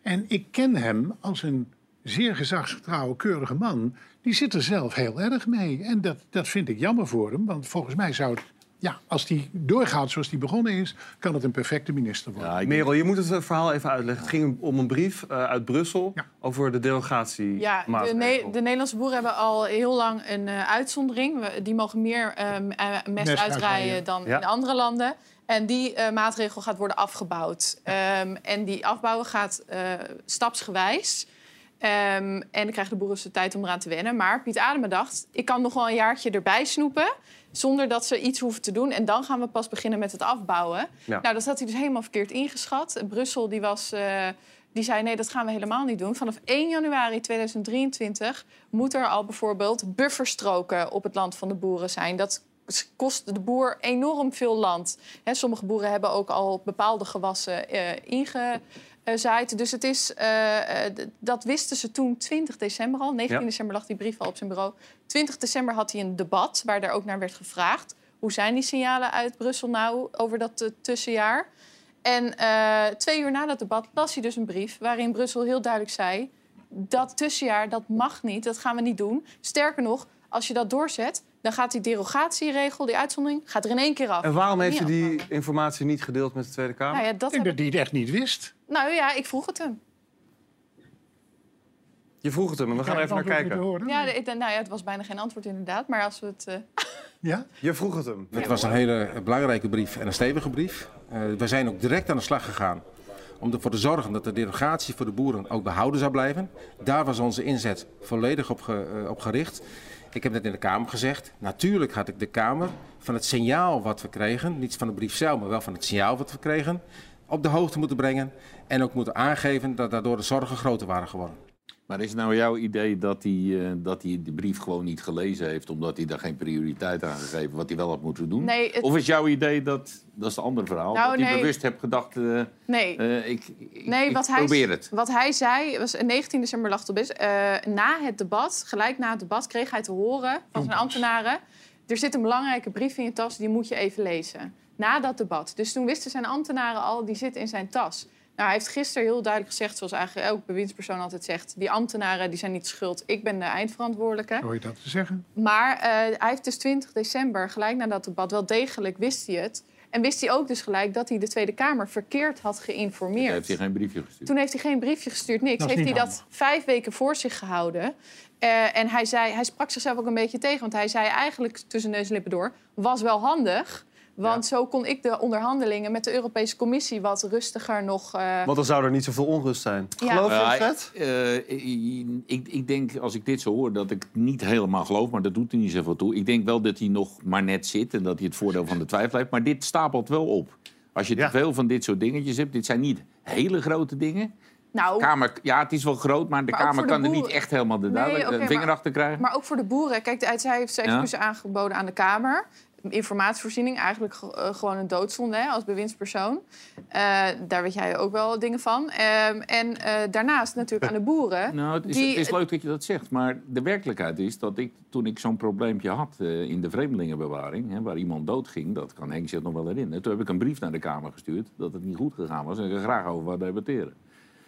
S8: En ik ken hem als een zeer gezagsgetrouwe, keurige man. Die zit er zelf heel erg mee. En dat, dat vind ik jammer voor hem, want volgens mij zou het... Ja, als die doorgaat zoals die begonnen is, kan het een perfecte minister worden.
S1: Merel, je moet het verhaal even uitleggen. Het ging om een brief eh, uit Brussel over de derogatie.
S7: Ja, de, Ne- de Nederlandse boeren hebben al heel lang een eh, uitzondering. We- die mogen meer ehm, eh, mest,
S1: Mest
S7: uitrijden dan
S1: Ja.
S7: in andere landen. En die eh, maatregel gaat worden afgebouwd. Ehm, en die afbouwen gaat eh, stapsgewijs. Ehm, en dan krijgen de boeren de tijd om eraan te wennen. Maar Piet Adema dacht, ik kan nog wel een jaartje erbij snoepen... zonder dat ze iets hoeven te doen. En dan gaan we pas beginnen met het afbouwen.
S16: Ja.
S7: Nou, dat had hij dus helemaal verkeerd ingeschat. Brussel die was... eh, die zei nee, dat gaan we helemaal niet doen. Vanaf 1 januari 2023 moet er al bijvoorbeeld bufferstroken op het land van de boeren zijn. Dat kost de boer enorm veel land. Hè, sommige boeren hebben ook al bepaalde gewassen eh, ingezaaid. Dus het is, eh, eh, dat wisten ze toen 20 december al. 19
S16: Ja.
S7: december lag die brief al op zijn bureau. 20 december had hij een debat waar daar ook naar werd gevraagd. Hoe zijn die signalen uit Brussel nou over dat eh, tussenjaar? En eh, twee uur na dat debat las hij dus een brief waarin Brussel heel duidelijk zei: dat tussenjaar dat mag niet, dat gaan we niet doen. Sterker nog, als je dat doorzet, dan gaat die derogatieregel, die uitzondering, gaat er in één keer af.
S1: En waarom heeft
S7: af.
S1: die informatie niet gedeeld met de Tweede Kamer?
S7: Nou ja, dat ik-
S8: die het echt niet wist.
S7: Nou ja, ik vroeg het hem.
S1: Je vroeg het hem we gaan er even naar kijken.
S7: Ja, ik- nou ja, het was bijna geen antwoord inderdaad. Maar als we het. eh,
S8: Ja?
S1: Je vroeg het hem.
S14: Het was een hele belangrijke brief en een stevige brief. Eh, we zijn ook direct aan de slag gegaan om ervoor te zorgen dat de derogatie voor de boeren ook behouden zou blijven. Daar was onze inzet volledig op, ge- eh, op gericht. Ik heb net in de Kamer gezegd, natuurlijk had ik de Kamer van het signaal wat we kregen, niet van de brief zelf, maar wel van het signaal wat we kregen, op de hoogte moeten brengen en ook moeten aangeven dat daardoor de zorgen groter waren geworden.
S3: Maar is nou jouw idee dat hij, eh, dat hij de brief gewoon niet gelezen heeft... omdat hij daar geen prioriteit aan gegeven wat hij wel had moeten doen?
S7: Nee, het-
S3: Of is jouw idee dat, dat is het andere verhaal...
S7: Nou,
S3: dat hij
S7: nee.
S3: bewust hebt gedacht... eh,
S7: Nee.
S3: eh, ik, ik,
S7: Nee,
S3: ik
S7: wat hij,
S3: probeer het.
S7: Wat hij zei, was 19 december lag het op is. na het debat, gelijk na het debat, kreeg hij te horen van zijn ambtenaren. Er zit een belangrijke brief in je tas, die moet je even lezen. Na dat debat. Dus toen wisten zijn ambtenaren al, die zit in zijn tas. Nou, hij heeft gisteren heel duidelijk gezegd, zoals eigenlijk elk bewindspersoon altijd zegt... die ambtenaren die zijn niet schuld, ik ben de eindverantwoordelijke.
S8: Hoor je dat te zeggen?
S7: Maar eh, hij heeft dus 20 december, gelijk na dat debat, wel degelijk wist hij het. En wist hij ook dus gelijk dat hij de Tweede Kamer verkeerd had geïnformeerd.
S3: heeft hij geen briefje gestuurd.
S7: Toen heeft hij geen briefje gestuurd, niks. Heeft hij dat vijf weken voor zich gehouden. Eh, en hij, zei, hij sprak zichzelf ook een beetje tegen. Want hij zei eigenlijk tussen neus en lippen door... was wel handig, Want zo kon ik de onderhandelingen met de Europese Commissie wat rustiger nog... eh,
S1: Want dan zou er niet zoveel onrust zijn.
S7: Ja.
S1: Geloof je, Fred?
S3: eh, ik, ik denk, als ik dit zo hoor, dat ik het niet helemaal geloof, maar dat doet er niet zoveel toe. Ik denk wel dat hij nog maar net zit en dat hij het voordeel van de twijfel heeft. Maar dit stapelt wel op. Als je te veel van dit soort dingetjes hebt, dit zijn niet hele grote dingen.
S7: nou,
S3: Kamer, ja, het is wel groot, maar de
S7: Maar
S3: Kamer
S7: de
S3: kan er niet echt helemaal de
S7: Nee,
S3: duidelijk,
S7: oké,
S3: vinger
S7: maar-
S3: achter krijgen.
S7: Maar ook voor de boeren. Kijk, zij heeft zijn
S3: Ja.
S7: excuses aangeboden aan de Kamer. Informatievoorziening, eigenlijk ge- eh, gewoon een doodzonde hè, als bewindspersoon. Eh, daar weet jij ook wel dingen van. Ehm, en eh, daarnaast natuurlijk aan de boeren.
S3: Nou, het is,
S7: die,
S3: het is leuk dat je dat zegt, maar de werkelijkheid is dat ik, toen ik zo'n probleempje had eh, in de vreemdelingenbewaring, hè, waar iemand doodging, dat kan Henk zich nog wel herinneren, toen heb ik een brief naar de Kamer gestuurd dat het niet goed gegaan was en ik er graag over wou debatteren.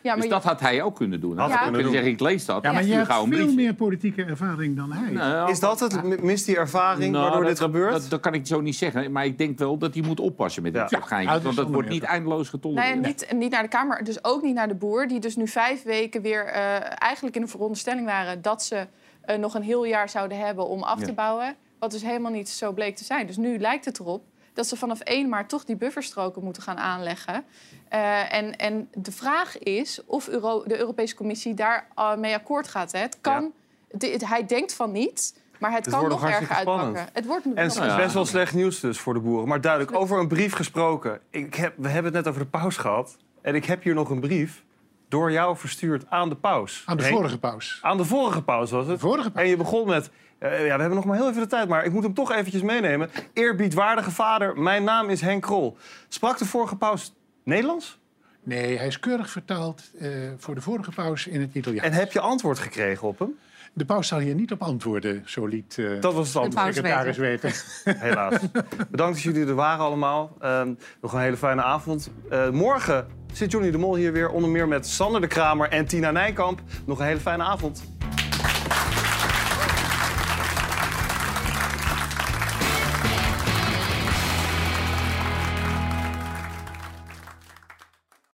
S7: Ja, maar
S3: dus
S7: je-
S3: dat had hij ook kunnen doen.
S1: Had hij kunnen doen.
S3: zeggen, ik lees dat.
S8: Ja, maar je hebt veel meer politieke ervaring dan hij.
S3: Nou,
S1: Is dat het? Mist die ervaring
S3: Nou,
S1: waardoor
S3: dat,
S1: dit gebeurt?
S3: Dat, dat kan ik zo niet zeggen. Maar ik denk wel dat hij moet oppassen met dit
S1: Ja.
S3: soort
S1: Ja,
S3: geintjes. want dat wordt niet eindeloos getolereerd.
S7: Nee, niet, niet naar de Kamer, dus ook niet naar de boer. Die dus nu vijf weken weer eh, eigenlijk in de veronderstelling waren... dat ze eh, nog een heel jaar zouden hebben om af te
S16: Ja.
S7: bouwen. Wat dus helemaal niet zo bleek te zijn. Dus nu lijkt het erop dat ze vanaf 1 maart toch die bufferstroken moeten gaan aanleggen. Eh, en, en de vraag is of Euro- de Europese Commissie daar eh, mee akkoord gaat. Hè. Het kan, het- het- hij denkt van niet, maar het,
S1: Het
S7: kan
S1: wordt
S7: nog
S1: nog
S7: erger uitpakken. Het wordt
S1: En het is best wel slecht nieuws dus voor de boeren. Maar duidelijk, over een brief gesproken. Ik heb, we hebben het net over de paus gehad. En ik heb hier nog een brief door jou verstuurd aan de paus.
S8: Aan de vorige paus.
S1: Aan de vorige paus was het.
S8: vorige
S1: En je begon met... eh, ja, we hebben nog maar heel even de tijd, maar ik moet hem toch eventjes meenemen. Eerbiedwaardige vader, mijn naam is Henk Krol. Sprak de vorige paus Nederlands?
S8: Nee, hij is keurig vertaald eh, voor de vorige paus in het Italiaans.
S1: En heb je antwoord gekregen op hem?
S8: De paus zal hier niet op antwoorden, zo liet eh,
S1: Dat was het antwoord.
S8: de secretaris weten. <laughs>
S1: Helaas. Bedankt dat jullie er waren allemaal. Ehm, nog een hele fijne avond. Eh, morgen zit Johnny de Mol hier weer, onder meer met Sander de Kramer en Tina Nijkamp. Nog een hele fijne avond.